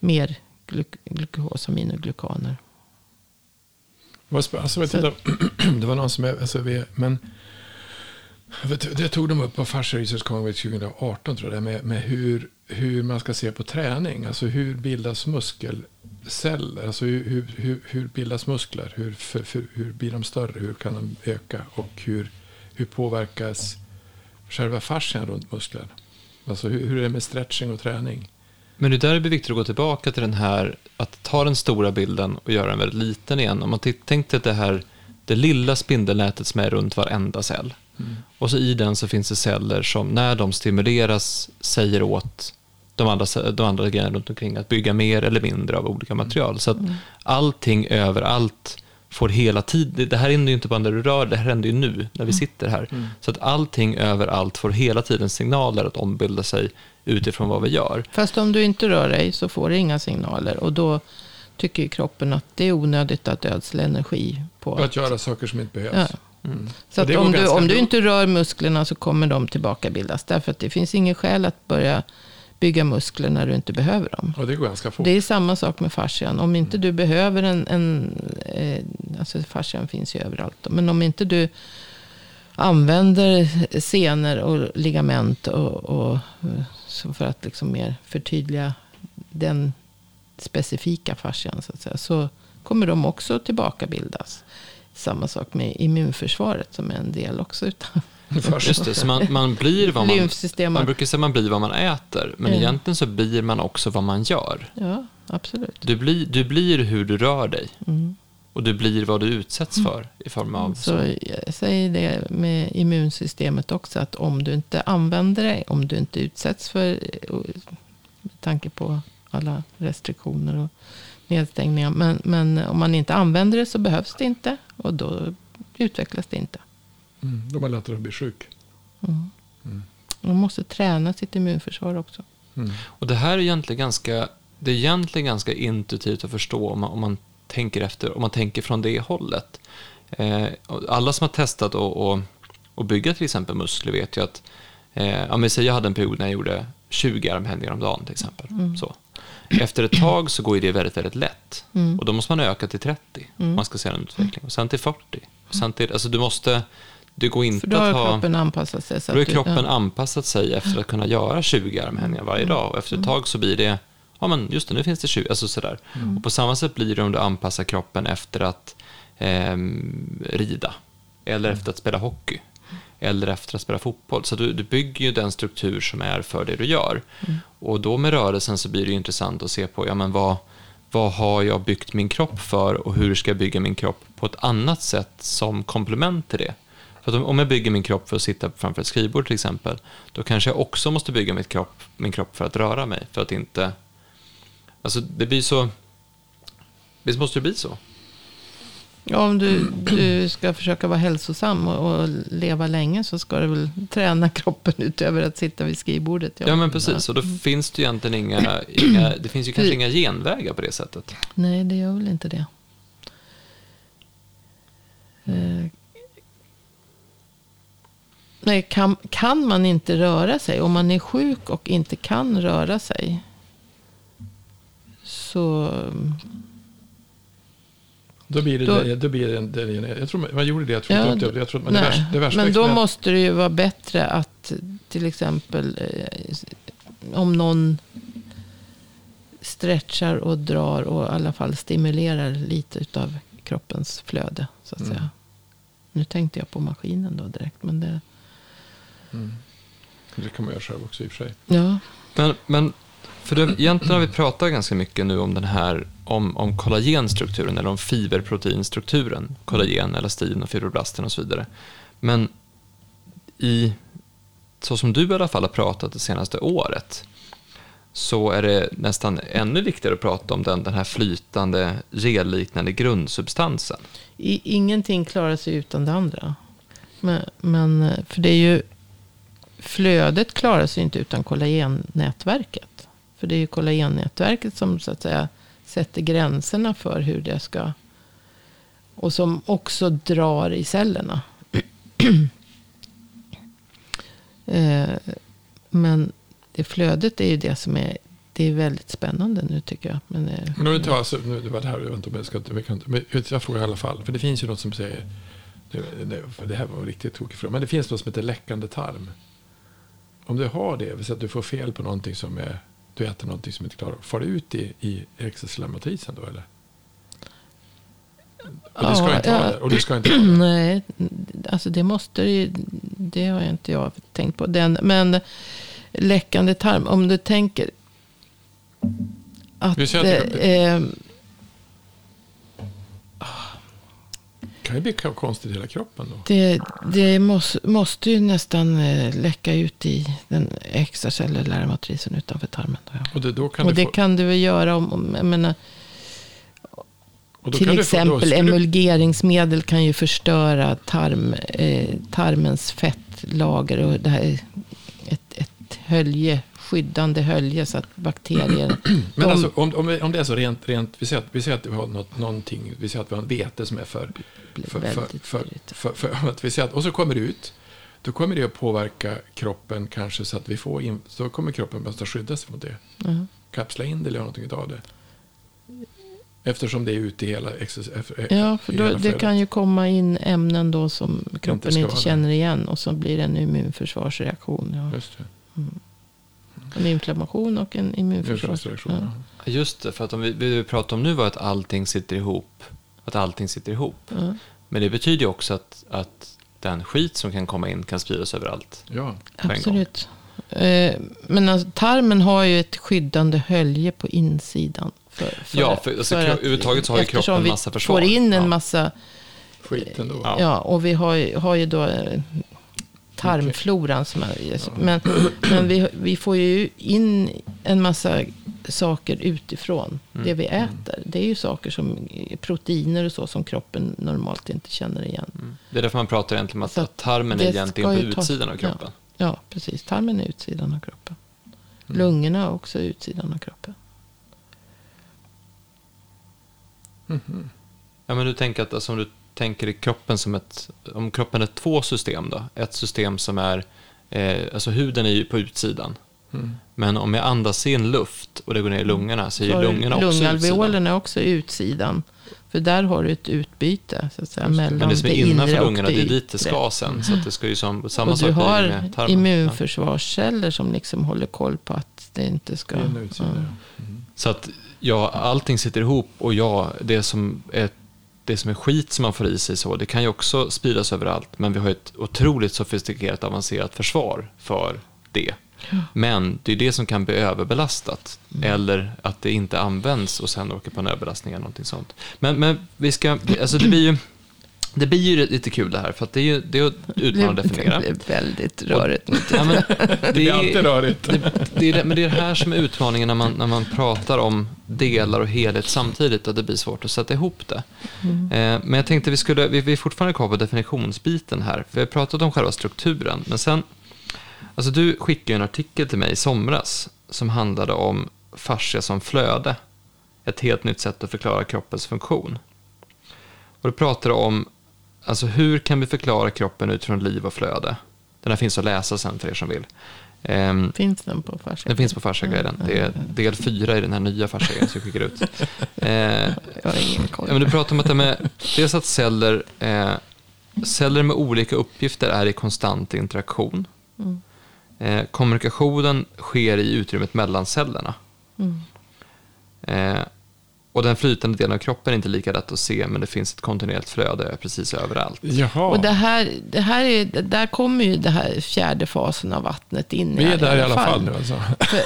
mer gluk- glukosaminoglykaner. Vad sp- Alltså, vet du, det var någon som... Alltså, vi, men, vet, det tog de upp på Fascia Research Congress 2018, tror jag, med, med hur, hur man ska se på träning. Alltså hur bildas muskelceller? Alltså hur, hur, hur, hur bildas muskler? Hur, för, för, hur blir de större? Hur kan de öka? Och hur, hur påverkas själva fascian runt muskler? Alltså hur, hur är det med stretching och träning? Men det där blir viktigt att gå tillbaka till den här, att ta den stora bilden och göra den väldigt liten igen. Om man tänkte att det här, det lilla spindelnätet som är runt varenda cell. Och så i den så finns det celler som när de stimuleras säger åt de andra, de andra grejerna runt omkring att bygga mer eller mindre av olika material. Så att allting överallt får hela tiden, det här händer ju inte bara när du rör, det här händer ju nu när vi sitter här. Så att allting överallt får hela tiden signaler att ombilda sig utifrån vad vi gör. Fast om du inte rör dig så får du inga signaler. Och då tycker ju kroppen att det är onödigt att ödsla energi på Och att göra saker som inte behövs. Ja. Mm. Så att om, du, om du inte rör musklerna så kommer de tillbaka bildas. Därför att det finns ingen skäl att börja bygga muskler när du inte behöver dem. Och det går ganska fort. Det är samma sak med fascian. Om inte du behöver en... en eh, alltså fascian finns ju överallt. Men om inte du använder senor och ligament och, och, för att liksom mer förtydliga den specifika fascian så att säga. Så kommer de också tillbaka bildas. Samma sak med immunförsvaret som är en del också utav Just det, så man, man blir vad man... Man brukar säga man blir vad man äter, men Ja. egentligen så blir man också vad man gör. Ja, absolut. Du blir, du blir hur du rör dig Mm. och du blir vad du utsätts för i form av... Så jag säger det med immunsystemet också. Att om du inte använder det, om du inte utsätts för, med tanke på alla restriktioner och nedstängningar. Men, men om man inte använder det så behövs det inte. Och då utvecklas det inte. Mm, de har lättare att bli sjuk. Man måste träna sitt immunförsvar också. Mm. Och det här är egentligen ganska, det är egentligen ganska intuitivt att förstå om man, om man tänker efter, om man tänker från det hållet. Eh, alla som har testat att och, och bygga till exempel muskler vet ju att, eh, men säg jag hade en period när jag gjorde 20 armhävningar om dagen till exempel. Så. Efter ett tag så går det väldigt, väldigt lätt. Mm. Och då måste man öka till 30, om man ska se en utveckling. Och sen till 40. Och sen till, alltså du måste, det går inte För då har att ha... kroppen anpassat sig. Så Då är du- kroppen ja. Mm. anpassat sig efter att kunna göra 20 armhävningar varje dag. Och efter ett tag så blir det, ja men just det, nu finns det 20, alltså sådär. Mm. Och på samma sätt blir det om du anpassar kroppen efter att ehm, rida. Eller Mm. efter att spela hockey. Eller efter att spela fotboll. Så du, du bygger ju den struktur som är för det du gör. Mm. Och då med rörelsen så blir det intressant att se på, ja men vad, vad har jag byggt min kropp för och hur ska jag bygga min kropp på ett annat sätt som komplement till det? För om- jag bygger min kropp för att sitta framför ett skrivbord till exempel, då kanske jag också måste bygga mitt kropp, min kropp för att röra mig, för att inte... Alltså det blir så... Visst måste det bli så? Ja, om du, du ska försöka vara hälsosam och, och leva länge så ska du väl träna kroppen utöver att sitta vid skrivbordet. Ja, men precis. Och då finns det ju egentligen inga, inga... Det finns ju kanske inga genvägar på det sättet. Nej, det gör väl inte det. Nej, kan, kan man inte röra sig, om man är sjuk och inte kan röra sig, så Då blir det, Då- det, då blir det, en- det, det, jag tror man, gjorde det, jag tror Ja, inte upp det. Jag tror, men det, nej. värsta, det värsta Men då måste det ju vara bättre att till exempel eh, om någon stretchar och drar och i alla fall stimulerar lite utav kroppens flöde. Så att Mm. säga. Nu tänkte jag på maskinen då direkt. Men det, Det kan man göra själv också i och för sig. ja, Men, men för det, egentligen har vi pratat ganska mycket nu om den här om, om kollagenstrukturen eller om fiberproteinstrukturen. Kollagen, elastin och fibroblasten och så vidare. Men i, så som du i alla fall har pratat det senaste året så är det nästan ännu viktigare att prata om den, den här flytande gelliknande grundsubstansen. i, ingenting klarar sig utan det andra. Men, men för det är ju flödet klarar sig inte utan kollagennätverket. För det är ju kollagennätverket som så att säga sätter gränserna för hur det ska. Och som också drar i cellerna. eh, men det flödet är ju det som är, det är väldigt spännande nu tycker jag. Men, eh, Men om vi tar, alltså, nu, det var det här, jag vet inte om jag ska, vi kan, men jag frågar i alla fall. För det finns ju något som säger, det, för det här var en riktigt tokig fråga, men det finns något som heter läckande tarm. Om du har det, säga att du får fel på någonting som är, du äter någonting som inte klarar, far det ut i, i extracellularmatrisen då eller? Och du ska Ja, inte ha ja. det, och du ska inte det. Nej, alltså det måste det ju, det har inte jag tänkt på. Den, men läckande tarm, om du tänker att... Vi säger att det- eh, Det kan ju bli konstigt i hela kroppen då. det, det måste, måste ju nästan eh, läcka ut i den extracellulära matrisen utanför tarmen. Då, ja. Och det, då kan och du det få, kan du väl göra om, om jag menar, till få- exempel du- emulgeringsmedel kan ju förstöra tarm, eh, tarmens fettlager och det här är ett, ett hölje, skyddande hölje så att bakterier... Men de- alltså, om, om, om det är så rent, rent vi, säger att, vi säger att vi har något, någonting, vi säger att vi har en vete som är för, för, för, för, för, för, att vi säger att, och så kommer det ut, då kommer det att påverka kroppen kanske så att vi får, in, så kommer kroppen måste skydda sig mot det. Ja. Kapsla in det eller göra någonting av det. Eftersom det är ute i hela, exes- Ja, för då, det kan ju komma in ämnen då som kroppen inte, där. känner igen. Och så blir det en immunförsvarsreaktion. Ja. Just det. En inflammation och en immunförsvarsreaktion. Ja. Just det, för att om vi, vi pratade om nu var att allting sitter ihop. Att allting sitter ihop. Ja. Men det betyder ju också att, att den skit som kan komma in kan spridas överallt. Ja. en. Absolut. Eh, Men alltså, tarmen har ju ett skyddande hölje på insidan. För, för, Ja, för- alltså, kro- att- överhuvudtaget så har ju eftersom kroppen vi massa försvar. får in en Ja. massa, Skiten då. Ja. och vi har, ju- har ju då eh, tarmfloran som är, men, men vi, vi får ju in en massa saker utifrån. Mm. Det vi äter. Det är ju saker som proteiner och så som kroppen normalt inte känner igen. Mm. Det är därför man pratar egentligen om att, att tarmen är egentligen på utsidan av kroppen. Ja, precis. Tarmen är utsidan av kroppen. Mm. Lungorna är också utsidan av kroppen. Mhm. Ja, men du tänker att alltså, om du tänker i kroppen som ett, om kroppen är två system då, ett system som är, eh, alltså huden är ju på utsidan, Mm. men om jag andas in luft och det går ner i lungorna så är ju lungorna också utsidan. Lungalveolen är också utsidan. För där har du ett utbyte så att säga, Just det. mellan Men det som är innanför lungorna, det är dit det ska sen. Så att det ska ju som, samma Och sak du har med tarmen. immunförsvarsceller som liksom håller koll på att det inte ska... Det utsida, ja. Mm. Så att ja, allting sitter ihop och ja, det som är det som är skit som man får i sig så, det kan ju också spridas överallt. Men vi har ett otroligt sofistikerat avancerat försvar för det. Men det är det som kan bli överbelastat. Eller att det inte används och sen åker på en överbelastning eller någonting sånt. Men, men vi ska, alltså det blir ju, det blir ju lite kul det här. För att det är ju det är att utmana och definiera. Det blir väldigt rörigt nu. Ja, men Det blir alltid rörigt. det, det är det, men det är det här som är utmaningen när man, när man pratar om delar och helhet samtidigt, att det blir svårt att sätta ihop det. Eh, men jag tänkte vi skulle, vi, vi är fortfarande kvar på definitionsbiten här, för vi har pratat om själva strukturen, men sen, alltså du skickade ju en artikel till mig i somras som handlade om fascia som flöde, ett helt nytt sätt att förklara kroppens funktion. Och du pratade om, alltså hur kan vi förklara kroppen utifrån liv och flöde? Den här finns att läsa sen för er som vill. Ehm, Finns den på Farsa? den finns på Farsa-guiden. Det är del fyra i den här nya Farsa-guiden som jag skickar ut. Eh, Jag har ingen koll. men du pratar om att det med, dels att celler, eh, celler med olika uppgifter är i konstant interaktion. Mm. Eh, kommunikationen sker i utrymmet mellan cellerna. Mm. Och den flytande delen av kroppen är inte lika lätt att se, men det finns ett kontinuerligt flöde precis överallt. Jaha, Och det här, det här är, där kommer ju den här fjärde fasen av vattnet in vi är där i alla fall nu alltså. För,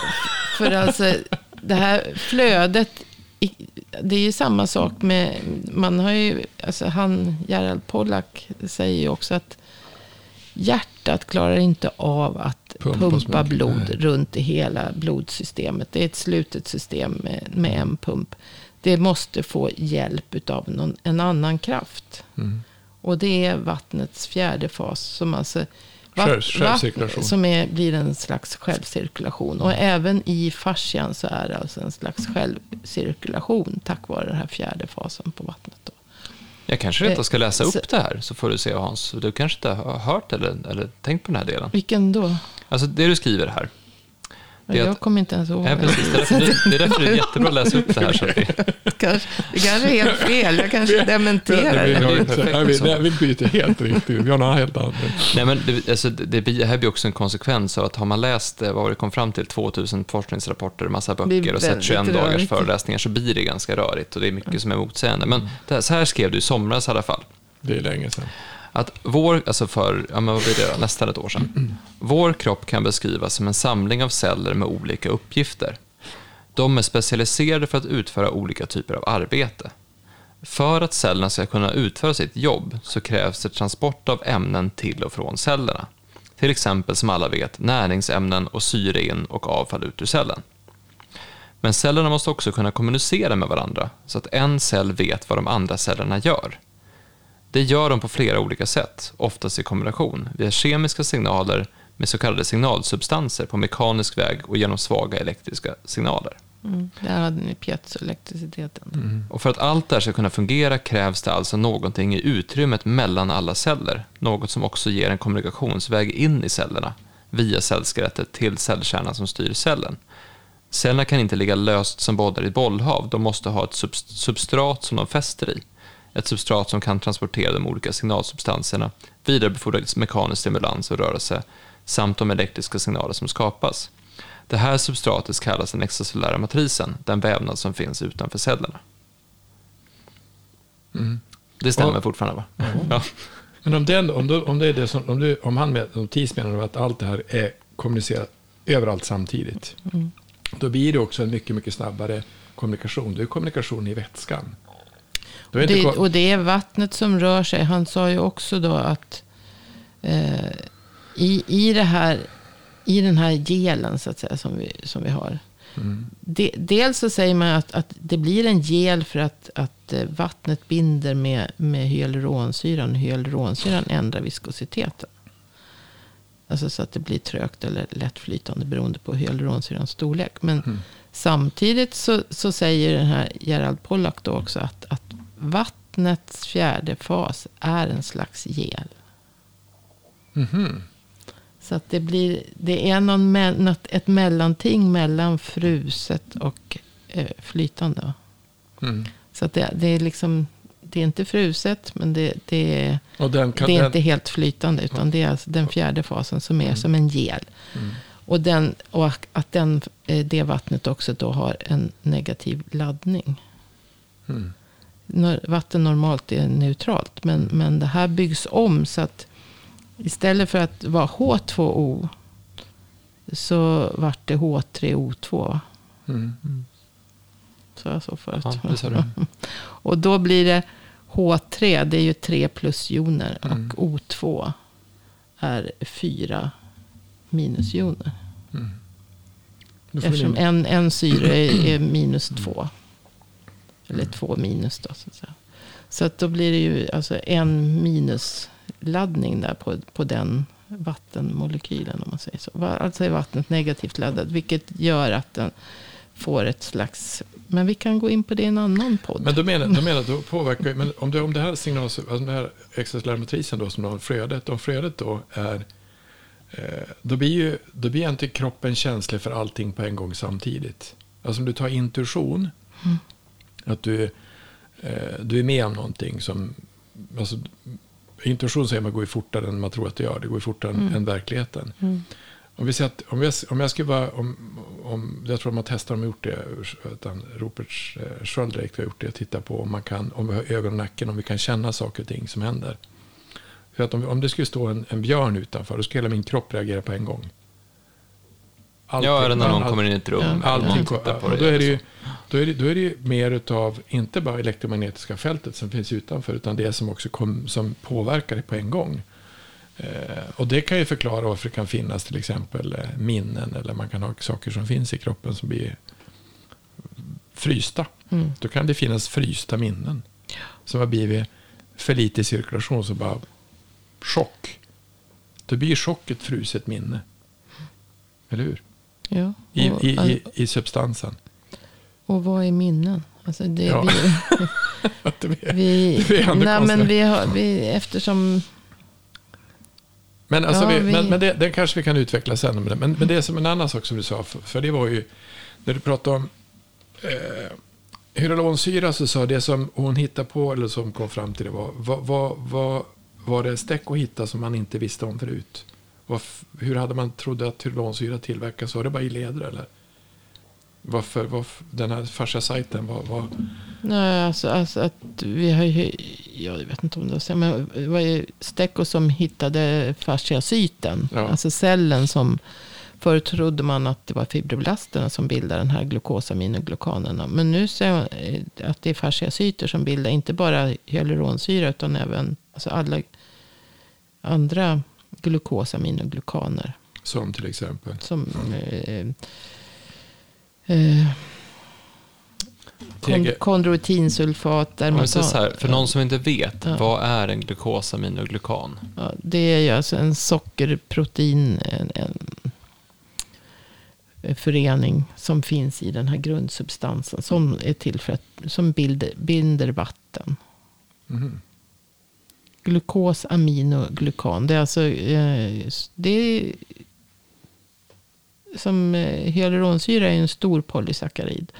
för alltså, det här flödet, det är ju samma sak med, man har ju, alltså han, Gerald Pollack säger ju också att hjärtat klarar inte av att Pumpa pumpa, blod nej. runt i hela blodsystemet. Det är ett slutet system med, med en pump. Det måste få hjälp av någon, en annan kraft. Mm. Och det är vattnets fjärde fas. Som alltså, Själv- självcirkulation. som är, blir en slags självcirkulation. Och även i fascian så är det alltså en slags självcirkulation. Tack vare den här fjärde fasen på vattnet. Då. Jag kanske rent av ska läsa Eh, så- upp det här, så får du se Hans. Du kanske inte har hört eller, eller tänkt på den här delen. Vilken då? Alltså det du skriver här. Det jag att- kommer inte ens ihåg. Precis. Det är därför det, är därför det är jättebra att läsa upp det här. Så att vi, kanske, det kanske är helt fel. Jag kanske dementerar nej, vi, så. nej, vi byter helt riktigt. Vi har något helt annat. nej, men det, alltså, det, det här blir också en konsekvens av att har man läst, eh, vad var det kom fram till, 2000 forskningsrapporter, massa böcker och sett väldigt 21 dagars rörigt. föreläsningar så blir det ganska rörigt och det är mycket som är motsägande. Men det här, så här skrev du i somras i alla fall. Det är länge sedan. Att vår, alltså för, ja men vad blir det då, nästan ett år sedan. Vår kropp kan beskrivas som en samling av celler med olika uppgifter. De är specialiserade för att utföra olika typer av arbete. För att cellerna ska kunna utföra sitt jobb så krävs det transport av ämnen till och från cellerna. Till exempel som alla vet näringsämnen och syre in och avfall ut ur cellen. Men cellerna måste också kunna kommunicera med varandra så att en cell vet vad de andra cellerna gör. Det gör de på flera olika sätt, oftast i kombination, via kemiska signaler med så kallade signalsubstanser på mekanisk väg och genom svaga elektriska signaler. Mm, där hade ni piezoelektriciteten. Och för att allt det här ska kunna fungera krävs det alltså någonting i utrymmet mellan alla celler, något som också ger en kommunikationsväg in i cellerna, via cellskelettet till cellkärnan som styr cellen. Cellerna kan inte ligga löst som bollar i bollhav, de måste ha ett subst- substrat som de fäster i. Ett substrat som kan transportera de olika signalsubstanserna, vidarebefordra mekanisk stimulans och rörelse, samt de elektriska signaler som skapas. Det här substratet kallas den extracellulära matrisen, den vävnad som finns utanför cellerna. Det stämmer Och- fortfarande va? Ja. Men om, den, om, du, om, det är det som, om, du, om han med, om Thies menar att allt det här är kommunicerat överallt samtidigt. Då blir det också en mycket, mycket snabbare kommunikation. Det är kommunikation i vätskan. Det, ko- och det är vattnet som rör sig. Han sa ju också då att eh, i, i, det här, i den här gelen så att säga, som, vi, som vi har. De, dels så säger man att, att det blir en gel för att, att eh, vattnet binder med, med hyaluronsyran. Hyaluronsyran ändrar viskositeten. Alltså så att det blir trögt eller lättflytande beroende på hyaluronsyrans storlek. Men samtidigt så, så säger den här Gerald Pollack då också att, att vattnets fjärde fas är en slags gel. Mhm. Så att det blir, det är någon, något, ett mellanting mellan fruset och eh, flytande. Mm. Så att det, det är liksom, det är inte fruset, men det, det är, det är inte helt flytande. Utan det är alltså den fjärde fasen som är som en gel. Mm. Och, den, och att den, eh, det vattnet också då har en negativ laddning. Mm. Vatten normalt är neutralt. Men, men det här byggs om så att istället för att vara H2O så vart det H3O2. va? Mm. Så jag så förut. Ja, det sa du. Och då blir det H3, det är ju 3 plusjoner. Mm. Och O2 är 4 minusjoner. Då får Eftersom en, en syre är, är minus 2. Eller 2 minus då så att säga. Så att då blir det ju alltså en minusladdning där på, på den vattenmolekylen om man säger så. Alltså är vattnet negativt laddat. Vilket gör att den får ett slags... Men vi kan gå in på det i en annan podd. Men du menar, du menar att då påverkar, men om det, om det här signal, alltså den här extracellulära matrisen då som har flödet, om flödet då är, eh, då blir ju, då blir inte kroppen känslig för allting på en gång samtidigt. Alltså om du tar intuition, att du, eh, du är med om någonting som, alltså intuition säger man går ju fortare än man tror att det gör, det går ju fortare än, än verkligheten. Om vi säger att, om jag, om jag skulle vara, om, om, jag tror de har testat, de har gjort det, utan Rupert eh, Sköldreik har gjort det, tittar på om, man kan, om vi har ögon och nacken, om vi kan känna saker och ting som händer. För att om, om det skulle stå en, en björn utanför, då skulle hela min kropp reagera på en gång. Allting- ja, eller när någon all- kommer in i ett rum. Ja. eller Allting, tittar på dig då, är det ju, eller då, är det, då är det ju mer utav, inte bara elektromagnetiska fältet som finns utanför, utan det som också kom, som påverkar det på en gång. Eh, och det kan ju förklara varför det kan finnas till exempel eh, minnen, eller man kan ha saker som finns i kroppen som blir frysta. Mm. Då kan det finnas frysta minnen. Som har blivit för lite i cirkulation, så bara chock. Då blir chock ett fruset minne. Eller hur? Ja. I, och, i, i, i substansen. och vad är minnen? Alltså det, Ja. vi, det vi, det är nej, men vi har, vi, eftersom Men, alltså Ja, vi, vi- men, men det, den kanske vi kan utveckla sen. Men, men, men det är som en annan sak som du sa. För, för det var ju, när du pratade om eh, hyaluronsyra så sa det som hon hittade på, eller som kom fram till det var, vad, vad, vad var det stäck att hitta som man inte visste om förut? Vad, f- hur hade man trodde att hyaluronsyra tillverkas? Var det bara i leder eller? Varför, varför den här fascia-sajten var, var, Nej, alltså, alltså att vi har ju, jag vet inte om det var så, men det var ju Stecco som hittade fasciacyten. Ja. Alltså cellen som, förr trodde man att det var fibroblasterna som bildar den här glukosaminoglykanerna. Men nu ser man eh, att det är fasciacyter som bildar inte bara hyaluronsyra utan även alltså alla andra glukosaminoglykaner. som till exempel? Som eh, eh, kon- TG. kondroitinsulfat. För någon som inte vet, Ja. vad är en glukosaminoglykan? Ja, det är ju alltså en sockerprotein, en, en förening som finns i den här grundsubstansen. Som är till för att, som binder, binder vatten. Mhm. Glukos, aminoglykan. Det är alltså, eh, det är som eh, hyaluronsyra är en stor polysackarid.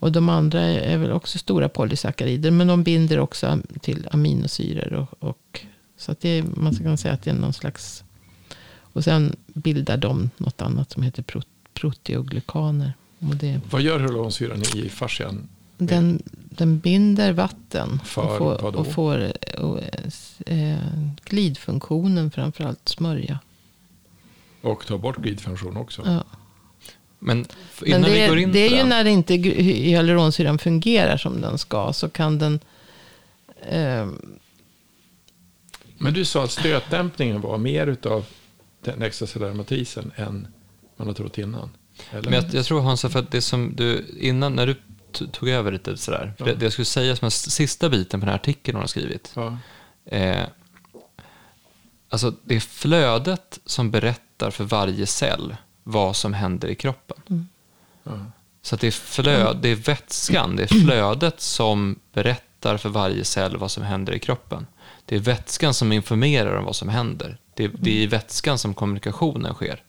Och de andra är väl också stora polysackarider. Men de binder också till aminosyror. Och, och, så att det är, man kan säga att det är någon slags... Och sen bildar de något annat som heter proteoglykaner. Och det, Vad gör hyaluronsyran i fascian? Den, den binder vatten. För och får, och får och, eh, glidfunktionen framförallt smörja. Och tar bort glidfunktion också. Ja. Men Men innan det, vi går är- in det är ju när det inte hyaluronsyran fungerar som den ska. Så kan den... Eh, Men du sa att stötdämpningen var mer utav den extracellulära matrisen än man har trott innan. Eller? men jag, jag tror Hansa, för att det som du, innan, när du tog över lite sådär, för det, det jag skulle säga som en s- sista biten på den här artikeln hon har skrivit, ja. eh, alltså det är flödet som berättar för varje cell vad som händer i kroppen. Ja. Så att det är, flöd, det är vätskan, det är flödet som berättar för varje cell vad som händer i kroppen. Det är vätskan som informerar om vad som händer. Det är, det är i vätskan som kommunikationen sker.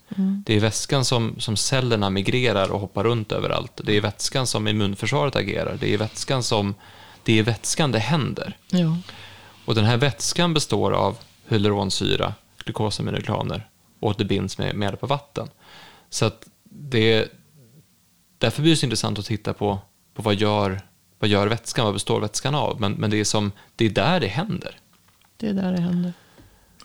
Det är i vätskan som, som cellerna migrerar och hoppar runt överallt. Det är i vätskan som immunförsvaret agerar. Det är vätskan som det är vätskan det händer. ja. Och den här vätskan består av hyaluronsyra, glukosaminoklaner och det binds med, med hjälp av vatten. Så att det, därför blir det så intressant att titta på, på vad, gör, vad gör vätskan, vad består vätskan av? Men, men det, är som, det är där det händer. Det är där det händer.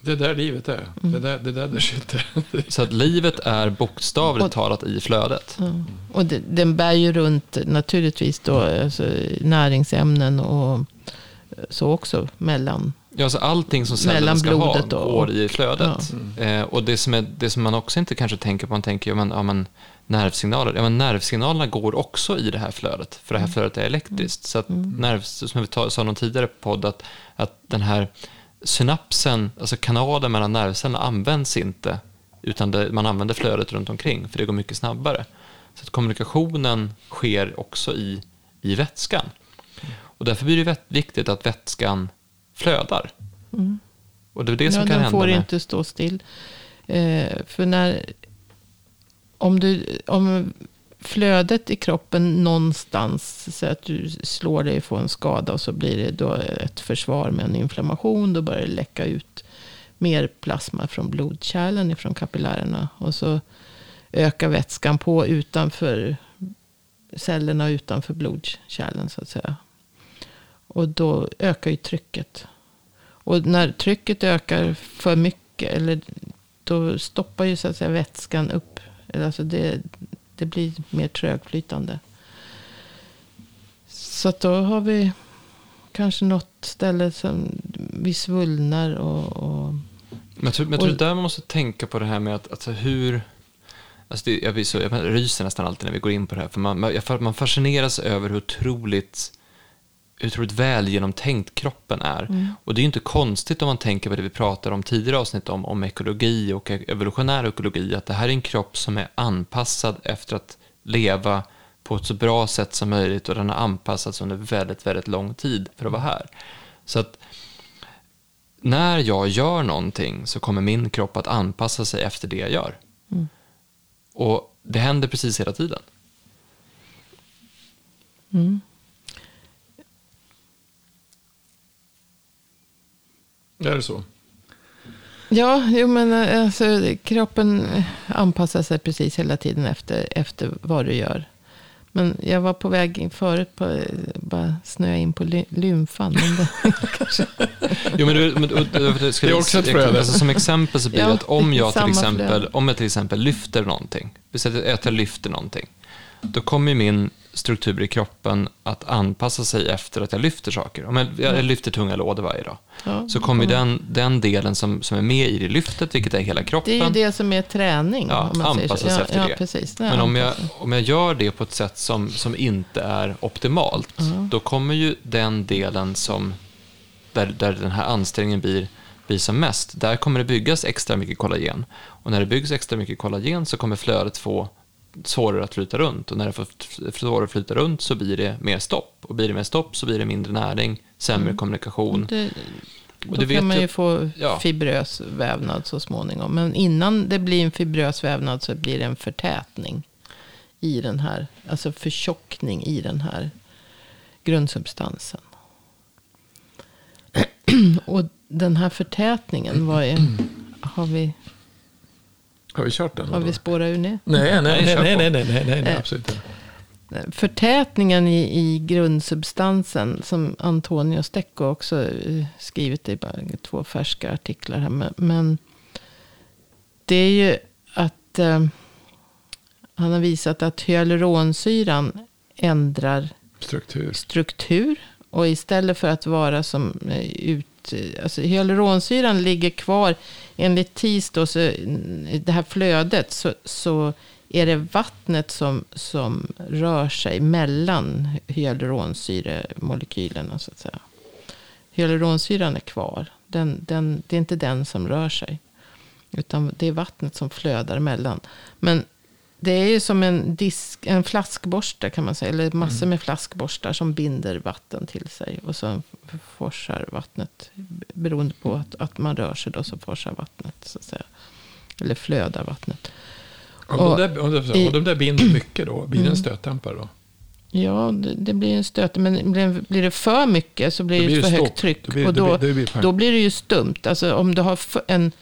Det är där livet är. Det är där det, är där det sitter. Så att livet är bokstavligt Och- talat i flödet. Ja. Och det, den bär ju runt naturligtvis då alltså, näringsämnen och så också mellan. Ja, alltså allting som Mellan ska ha går i flödet. Eh, och det som, är, det som man också inte kanske tänker på, man tänker ju, men, ja, men nervsignaler, ja, men nervsignalerna går också i det här flödet, för det här flödet är elektriskt. Så att nerv, som vi sa någon tidigare podd, att, att den här synapsen, alltså kanalen mellan nervcellerna används inte, utan det, man använder flödet runt omkring, för det går mycket snabbare. Så att kommunikationen sker också i, i vätskan. Och därför blir det viktigt att vätskan flödar. Och det är det som ja, kan den hända får med... inte stå still. Eh, för när, om, du, om flödet i kroppen någonstans, så att du slår dig och får en skada och så blir det då ett försvar med en inflammation, då börjar det läcka ut mer plasma från blodkärlen, ifrån kapillärerna. Och så ökar vätskan på utanför cellerna utanför blodkärlen så att säga. Och då ökar ju trycket. Och när trycket ökar för mycket, eller då stoppar ju så att säga vätskan upp. Alltså det, det blir mer trögflytande. Så då har vi kanske något ställe som vi svullnar och, och Men jag tror, men jag tror det där man måste tänka på det här med att alltså hur... Alltså det, jag, blir så, jag ryser nästan alltid när vi går in på det här. För man, man, fascineras över hur otroligt, otroligt väl genomtänkt kroppen är. Och det är ju inte konstigt om man tänker på det vi pratade om tidigare avsnitt om, om ekologi och evolutionär ekologi. Att det här är en kropp som är anpassad efter att leva på ett så bra sätt som möjligt. Och den har anpassats under väldigt, väldigt lång tid för att vara här. Så att när jag gör någonting så kommer min kropp att anpassa sig efter det jag gör. Och det händer precis hela tiden. Är det så? Ja, jo, men eh, alltså, kroppen eh, anpassar sig precis hela tiden efter, efter vad du gör. Men jag var på väg in förut på eh, bara snöa in på ly- lymfan. Men det, kanske, Jo, men, du, men du, ska, Det är också ett flöde. Alltså, som exempel så blir det Ja, att om jag, till exempel, flöde. om jag till exempel lyfter någonting, vi säger att jag lyfter någonting, då kommer ju min struktur i kroppen att anpassa sig efter att jag lyfter saker. Om jag, jag lyfter tunga lådor varje dag, ja, så kommer ja. den, den delen som, som är med i det lyftet, vilket är hela kroppen, Det är ju det som är träning. Ja, anpassa sig efter det. Precis, det Men om jag, om jag gör det på ett sätt som, som inte är optimalt, då kommer ju den delen som, där, där den här ansträngningen blir, blir som mest, där kommer det byggas extra mycket kollagen. Och när det byggs extra mycket kollagen så kommer flödet få svårare att flyta runt. Och när det får svårare att flyta runt så blir det mer stopp. Och blir det mer stopp så blir det mindre näring, sämre kommunikation. Det, Och då kan man ju jag- få ja. fibrös vävnad så småningom. Men innan det blir en fibrös vävnad så blir det en förtätning i den här. Alltså förtjockning i den här grundsubstansen. Och den här förtätningen, vad är, har vi, Har vi kört den? har vi spårat ur det? Nej, nej, nej, nej, nej, nej, nej, nej, nej, Eh. absolut inte. Förtätningen i, i grundsubstansen som Antonio Stecco också eh, skrivit i bara två färska artiklar här. Men, men det är ju att eh, han har visat att hyaluronsyran ändrar Struktur. struktur. Och istället för att vara som eh, ut... Alltså hyaluronsyran ligger kvar. Enligt TIS då, så, det här flödet, så, så är det vattnet som, som rör sig mellan hyaluronsyremolekylerna. Så att säga. Hyaluronsyran är kvar. Den, den, det är inte den som rör sig. Utan det är vattnet som flödar mellan. Men det är ju som en, disk, en flaskborste kan man säga. Eller massor med flaskborstar som binder vatten till sig. Och så forsar vattnet. Beroende på att, att man rör sig då så forsar vattnet. Så att säga. Eller flödar vattnet. Om, Och de där, om, de, om de där binder mycket då, blir det Mm. en stötdämpare då? Ja, det, det blir en stöt. Men blir, blir det för mycket så blir det blir för det högt stopp. tryck. Då blir- och då då, blir- då blir det ju stumt. Alltså om du har en...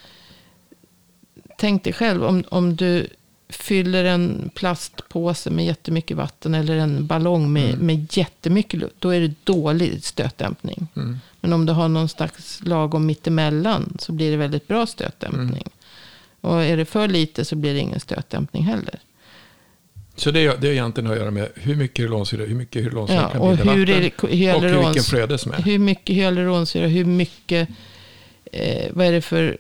Tänk dig själv om, om du fyller en plastpåse med jättemycket vatten. Eller en ballong med, med jättemycket luft. Då är det dålig stötdämpning. Mm. Men om du har någon slags lagom mittemellan. Så blir det väldigt bra stötdämpning. Och är det för lite så blir det ingen stötdämpning heller. Så det, är- det är egentligen att göra med hur mycket hyaluronsyra, hur mycket hyaluronsyra Ja, kan bilda vatten. det Och hur hyalurons- vilken flöde som är. Hur mycket hyaluronsyra, hur mycket, eh, vad är det för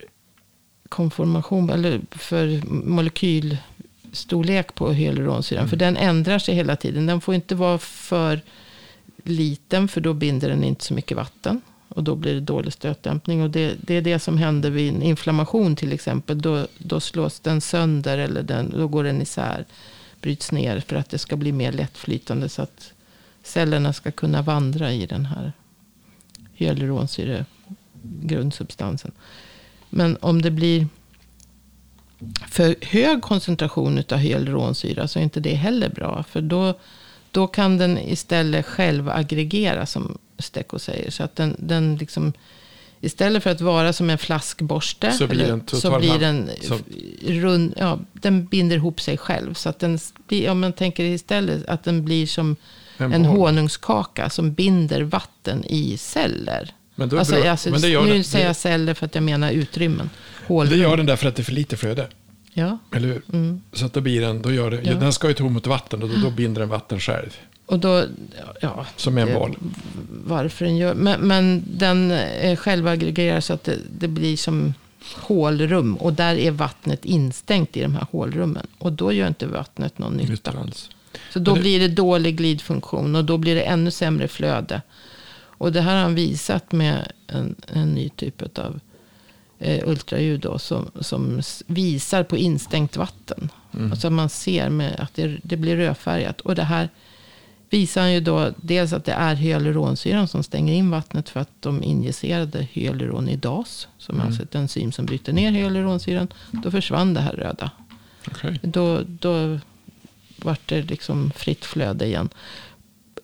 konformation, eller för molekylstorlek på hyaluronsyran? För den ändrar sig hela tiden. Den får inte vara för liten, för då binder den inte så mycket vatten. Och då blir det dålig stötdämpning. Och det, det är det som händer vid en inflammation till exempel. Då, då slås den sönder, eller den, då går den isär, bryts ner för att det ska bli mer lättflytande. Så att cellerna ska kunna vandra i den här hyaluronsyre grundsubstansen. Men om det blir för hög koncentration av hyaluronsyra så är inte det heller bra. För då, då kan den istället själv aggregera som Stecco säger. Så att den, den liksom istället för att vara som en flaskborste. Så blir den så blir den rund, ja, den binder ihop sig själv. Så att den, om man tänker istället att den blir som En en honungskaka som binder vatten i celler. Men alltså, alltså, men det nu den- säger det- jag celler för att jag menar utrymmen. Det Hålrum. gör den därför att det är för lite flöde. Ja. Eller hur? Mm. Så att då blir den, då gör det, Ja. den ska ju ta emot vatten och då, då binder den vatten själv. Och då, ja, Som en det- boll. varför den gör, men, men den är självaggregerar så att det, det blir som hålrum. Och där är vattnet instängt i de här hålrummen. Och då gör inte vattnet någon nytta. Alls. Så då det- blir det dålig glidfunktion och då blir det ännu sämre flöde. Och det här har han visat med en, en ny typ av eh, ultraljud då, som, som visar på instängt vatten. Mm. Alltså man ser med att det, det blir rödfärgat. Och det här visar ju då dels att det är hyaluronsyran som stänger in vattnet för att de injicerade hyaluronidas, som är Mm. alltså ett enzym som bryter ner hyaluronsyran. Då försvann det här röda. Okej. Då, då vart det liksom fritt flöde igen.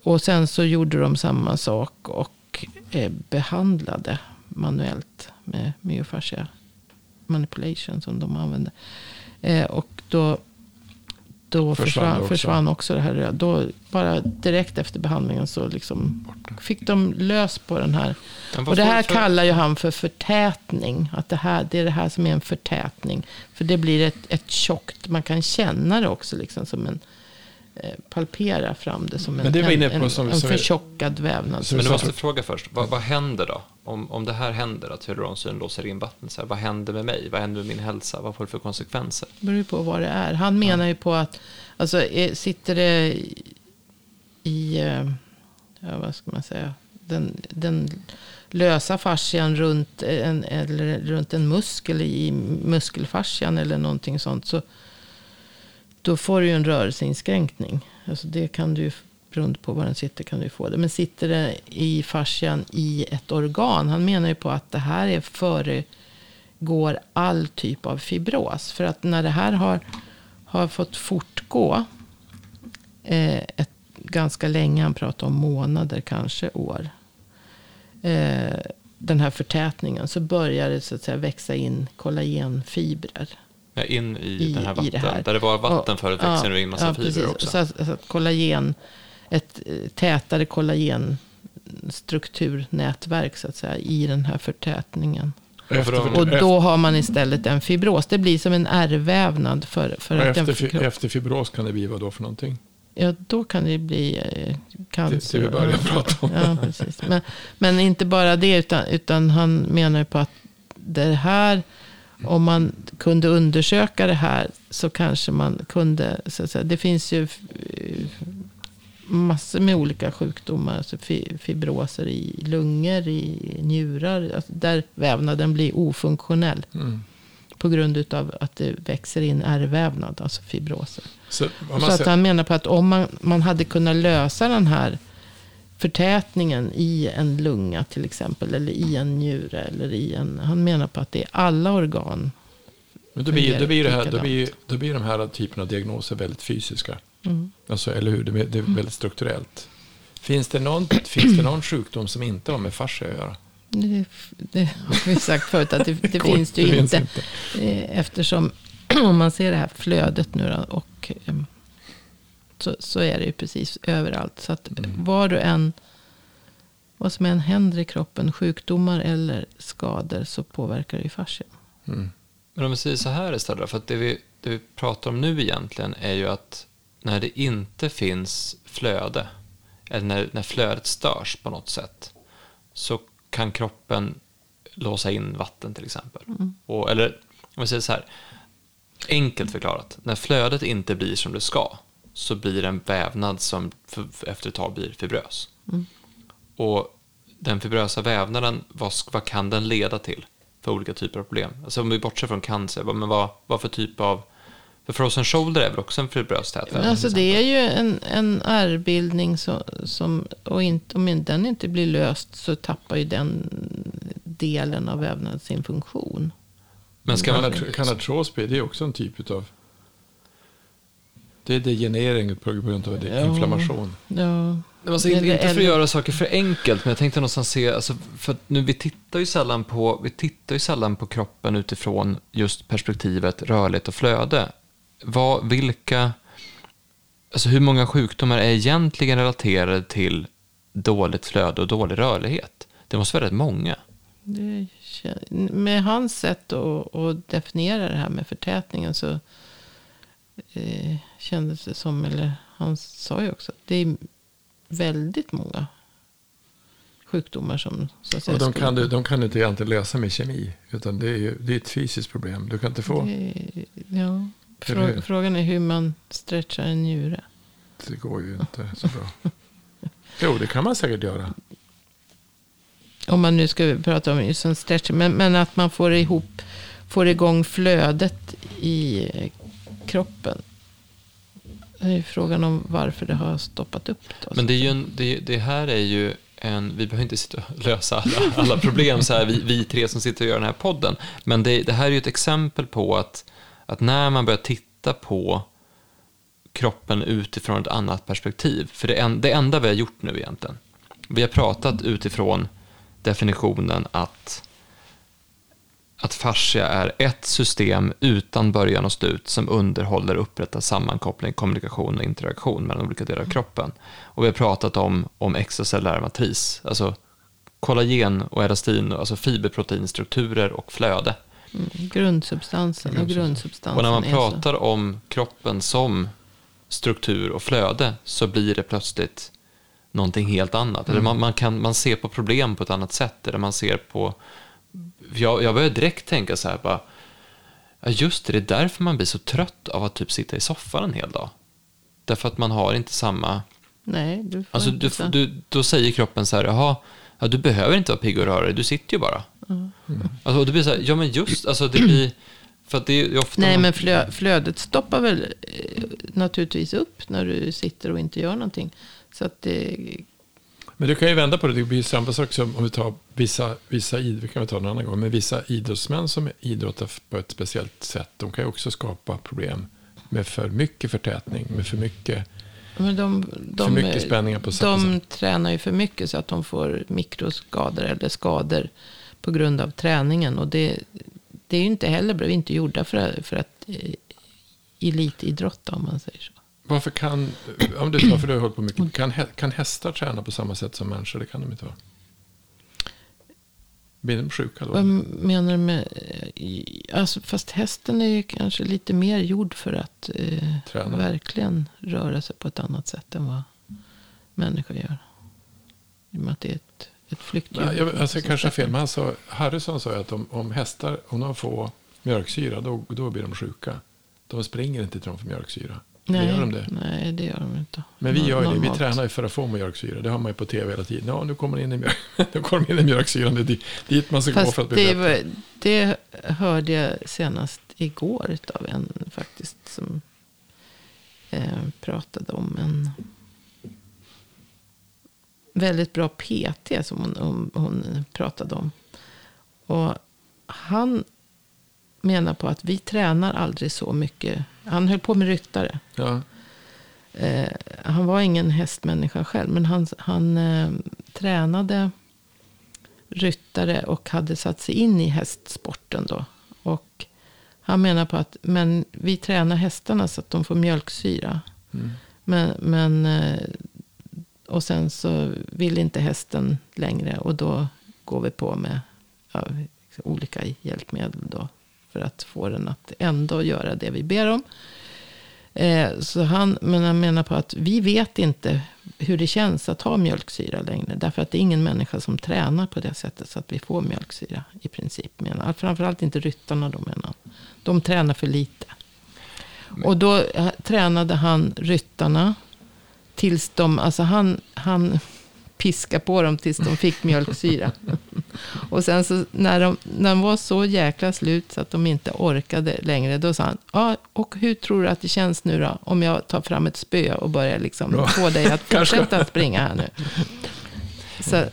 Och sen så gjorde de samma sak och eh, behandlade manuellt med myofascia manipulation som de använde. Eh, och då, då Försvann också. försvann också det här röda. Då bara direkt efter behandlingen så liksom fick de lös på den här och det här kallar ju han för förtätning. Att det, här, det är det här som är en förtätning. För det blir ett, ett tjockt, man kan känna det också liksom som en, palpera fram det som en, Men det en, en, som- en som- förtjockad vävnad. Men du måste fråga först, vad, vad händer då? Om, om det här händer, att hyaluronsyran låser in vattnet, så här, vad händer med mig? Vad händer med min hälsa? Vad får det för konsekvenser? Det beror ju på vad det är. Han menar ju på att, alltså är, sitter det i, i eh, ja, vad ska man säga, den, den lösa fascian runt en, eller runt en muskel i muskelfascian eller någonting sånt. Så då får du ju en rörelseinskränkning. Alltså det kan du beroende på var den sitter kan du få det. Men sitter det i fascian i ett organ. Han menar ju på att det här är föregår all typ av fibros. För att när det här har, har fått fortgå eh, ett, ganska länge, han pratar om månader, kanske år. Eh, den här förtätningen, så börjar det så att säga växa in kollagenfibrer. Ja, in i, I- den här vatten, det här. där det var vatten Och- förut växer nu in massa fibrer precis. också. Så att, så att kollagen, ett eh, tätare kollagenstrukturnätverk så att säga i den här förtätningen. Efter, Och då har man istället en fibros. Det blir som en ärrvävnad för, för att efter, den efter fibros kan det bli vad då för någonting? Ja, då kan det bli eh, Det, cancer. det vi började Ja. prata om. Ja, precis. Men, men inte bara det, utan, utan han menar ju på att det här, om man kunde undersöka det här så kanske man kunde, så att säga, det finns ju eh, massor med olika sjukdomar, alltså fi- fibroser i lungor, i njurar, alltså där vävnaden blir ofunktionell Mm. på grund av att det växer in ärrvävnad, alltså fibroser. Så, Så att han menar på att om man, man hade kunnat lösa den här förtätningen i en lunga till exempel. Eller i en njure. Eller i en, han menar på att det är alla organ. men då, blir, då, blir det här, då, blir, då blir de här typerna av diagnoser väldigt fysiska. Mm. Alltså, eller hur? Det är, det är väldigt strukturellt. Finns det, någon, finns det någon sjukdom som inte har med fascia att göra? Det, det har vi sagt förut att det, det finns det ju finns inte. Eh, Eftersom om man ser det här flödet nu då, och em, så, så är det ju precis överallt. Så att Mm. var du än, vad som än händer i kroppen, sjukdomar eller skador, så påverkar det ju fascian. Mm. Men om vi säger så här istället, för att det vi, det vi pratar om nu egentligen är ju att när det inte finns flöde, eller när, när flödet störs på något sätt, så kan kroppen låsa in vatten till exempel. Och, eller om vi säger så här, enkelt förklarat, när flödet inte blir som det ska, så blir det en vävnad som efter ett tag blir fibrös. Och den fibrösa vävnaden, vad, vad kan den leda till för olika typer av problem? Alltså om vi bortser från cancer, vad, men vad, vad för typ av... För frozen shoulder är väl också en fibrös tät vävnad? Alltså det är ju en, en ärrbildning som, som och inte, om inte den inte blir löst så tappar ju den delen av vävnaden sin funktion. Men ska man... Kanat- Kanatros, det är också en typ av... Det är degenerering på grund av det, Ja. inflammation. Ja, Alltså, inte, inte för att göra saker för enkelt, men jag tänkte någonstans se, alltså, för nu vi tittar ju sällan på, vi tittar ju sällan på kroppen utifrån just perspektivet rörlighet och flöde. Vad, vilka, alltså hur många sjukdomar är egentligen relaterade till dåligt flöde och dålig rörlighet? Det måste vara rätt många. Det, med hans sätt att, att, definiera det här med förtätningen så eh, kändes det som, eller han sa ju också, att det är väldigt många sjukdomar som så att säga, Och de kan, du, de kan du inte egentligen lösa med kemi. Utan det är, ju, det är ett fysiskt problem. Du kan inte få... Det, ja. Frå, frågan är hur man stretchar en njure. Det går ju inte så bra. jo, det kan man säkert göra. Om man nu ska prata om just en stretching. Men, men att man får ihop, får igång flödet i kroppen. Det är frågan om varför det har stoppat upp. Då. Men det, är ju en, det, det, här är ju en, vi behöver inte sitta och lösa alla, alla problem så här, vi, vi tre som sitter och gör den här podden. Men det, det här är ju ett exempel på att, att när man börjar titta på kroppen utifrån ett annat perspektiv. För det, en, det enda vi har gjort nu egentligen, vi har pratat utifrån definitionen att att fascia är ett system utan början och slut som underhåller och upprättar sammankoppling, kommunikation och interaktion mellan olika delar av kroppen. Och vi har pratat om, om extracellulär matris, alltså kollagen och elastin, alltså fiberproteinstrukturer och flöde. Mm, grundsubstansen och grundsubstansen. Och när man pratar om kroppen som struktur och flöde så blir det plötsligt någonting helt annat. Mm. Eller man, man, kan, man ser på problem på ett annat sätt. Eller man ser på jag, jag började direkt tänka så här, bara, ja just det, det är därför man blir så trött av att typ sitta i soffan en hel dag. Därför att man har inte samma... Nej, du får alltså, inte du, du, Då säger kroppen så här, jaha, ja, du behöver inte vara pigg och röra dig, du sitter ju bara. Mm. Alltså, och det blir så här, ja men just, alltså det blir... För att det är ofta Nej, man... men flö, flödet stoppar väl eh, naturligtvis upp när du sitter och inte gör någonting. Så att det men du kan ju vända på det. Det blir samma sak som om vi tar vissa, vissa vi kan ta en annan gång, men vissa idrottsmän som idrottar på ett speciellt sätt, de kan ju också skapa problem med för mycket förtätning, med för mycket, men de, de, för mycket spänningar på samma De sätt. tränar ju för mycket så att de får mikroskador eller skador på grund av träningen. Och det, det är ju inte heller bra, vi är inte gjorda för, för att eh, elitidrotta om man säger så. Varför kan, om du tar, för du har hållit på mycket, kan, kan hästar träna på samma sätt som människor? Det kan de inte vara. Blir de sjuka då? Vad menar du med, alltså, fast hästen är ju kanske lite mer gjord för att eh, verkligen röra sig på ett annat sätt än vad människor gör. I och med att det är ett, ett flyktdjur. Nej, jag, alltså, kanske har fel, men han sa, Harrison sa att om, om hästar, om de får mjölksyra, då, då blir de sjuka. De springer inte till dem för mjölksyra. Nej, gör de det? Nej, det gör de inte. Men vi gör ju det. Vi tränar ju för att få mjölksyra. Det har man ju på tv hela tiden. Ja, nu kommer in i, mjölk, nu kommer in i mjölksyran. Det är dit man ska Fast gå för att bli det, bättre. Det hörde jag senast igår av en faktiskt. Som eh, pratade om en väldigt bra PT som hon, hon, hon pratade om. Och han menar på att vi tränar aldrig så mycket. Han höll på med ryttare. Ja. Eh, han var ingen hästmänniska själv. Men han, han eh, tränade ryttare och hade satt sig in i hästsporten då. Och han menar på att men vi tränar hästarna så att de får mjölksyra. Mm. Men, men, eh, och sen så vill inte hästen längre. Och då går vi på med ja, olika hjälpmedel. Då för att få den att ändå göra det vi ber om. Eh, så han, men han menar på att vi vet inte hur det känns att ha mjölksyra längre. Därför att det är ingen människa som tränar på det sättet så att vi får mjölksyra i princip. Menar. Framförallt inte ryttarna då menar han. De tränar för lite. Och då eh, tränade han ryttarna tills de, alltså han, han piska på dem tills de fick mjölksyra. och sen så när de, när de var så jäkla slut så att de inte orkade längre, då sa han, ja, och hur tror du att det känns nu då, om jag tar fram ett spö och börjar liksom få dig att fortsätta springa här nu. Så eh,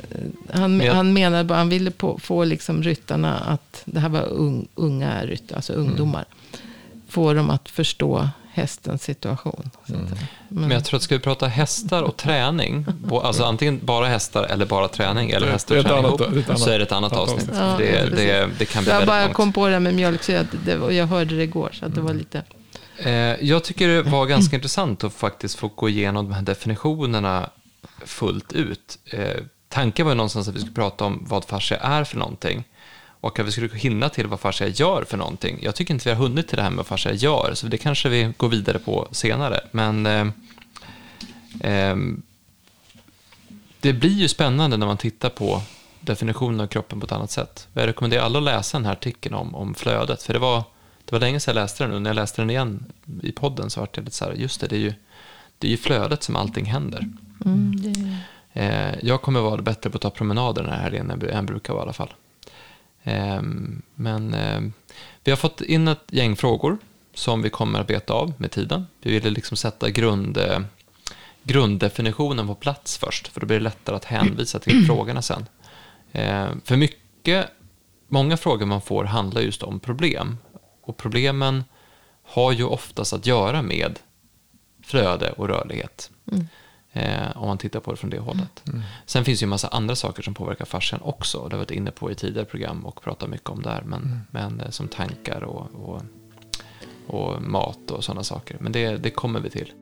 han, han menade bara, han ville på, få liksom ryttarna att, det här var un, unga ryttare, alltså ungdomar, mm. få dem att förstå hästens situation. Så att, säga. Men jag tror att ska vi prata hästar och träning, alltså antingen bara hästar eller bara träning, eller Det- hästar det och träning annat- ihop, det är ett annat- så är det ett annat avsnitt. Ja, det, det, det kan bli jag väldigt bara långt. kom på det här med mjölksyra att det, och jag hörde det igår. Så att det var lite... Eh, jag tycker det var ganska intressant att faktiskt få gå igenom de här definitionerna fullt ut. Eh, tanken var ju någonstans att vi skulle prata om vad fascia är för någonting och att vi skulle hinna till vad fascia gör för någonting. Jag tycker inte vi har hunnit till det här med vad fascia gör, så det kanske vi går vidare på senare. Men eh, ehm, det blir ju spännande när man tittar på definitionen av kroppen på ett annat sätt. Jag rekommenderar alla att läsa den här artikeln om, om flödet, för det var, det var länge sedan jag läste den och när jag läste den igen i podden så var det lite så här, just det, det är ju, det är ju flödet som allting händer. Mm, det, Eh, jag kommer vara bättre på att ta promenader den här helgen än jag brukar vara i alla fall. Eh, men eh, vi har fått in ett gäng frågor som vi kommer att beta av med tiden. Vi ville liksom sätta grund, eh, grunddefinitionen på plats först, för då blir det lättare att hänvisa till frågorna sen. Eh, för mycket, många frågor man får handlar just om problem. Och problemen har ju oftast att göra med flöde och rörlighet. Eh, om man tittar på det från det hållet. Sen finns det ju en massa andra saker som påverkar fascian också. Det har vi varit inne på i tidigare program och pratat mycket om där. Men, men eh, som tankar och, och, och mat och sådana saker. Men det, det kommer vi till.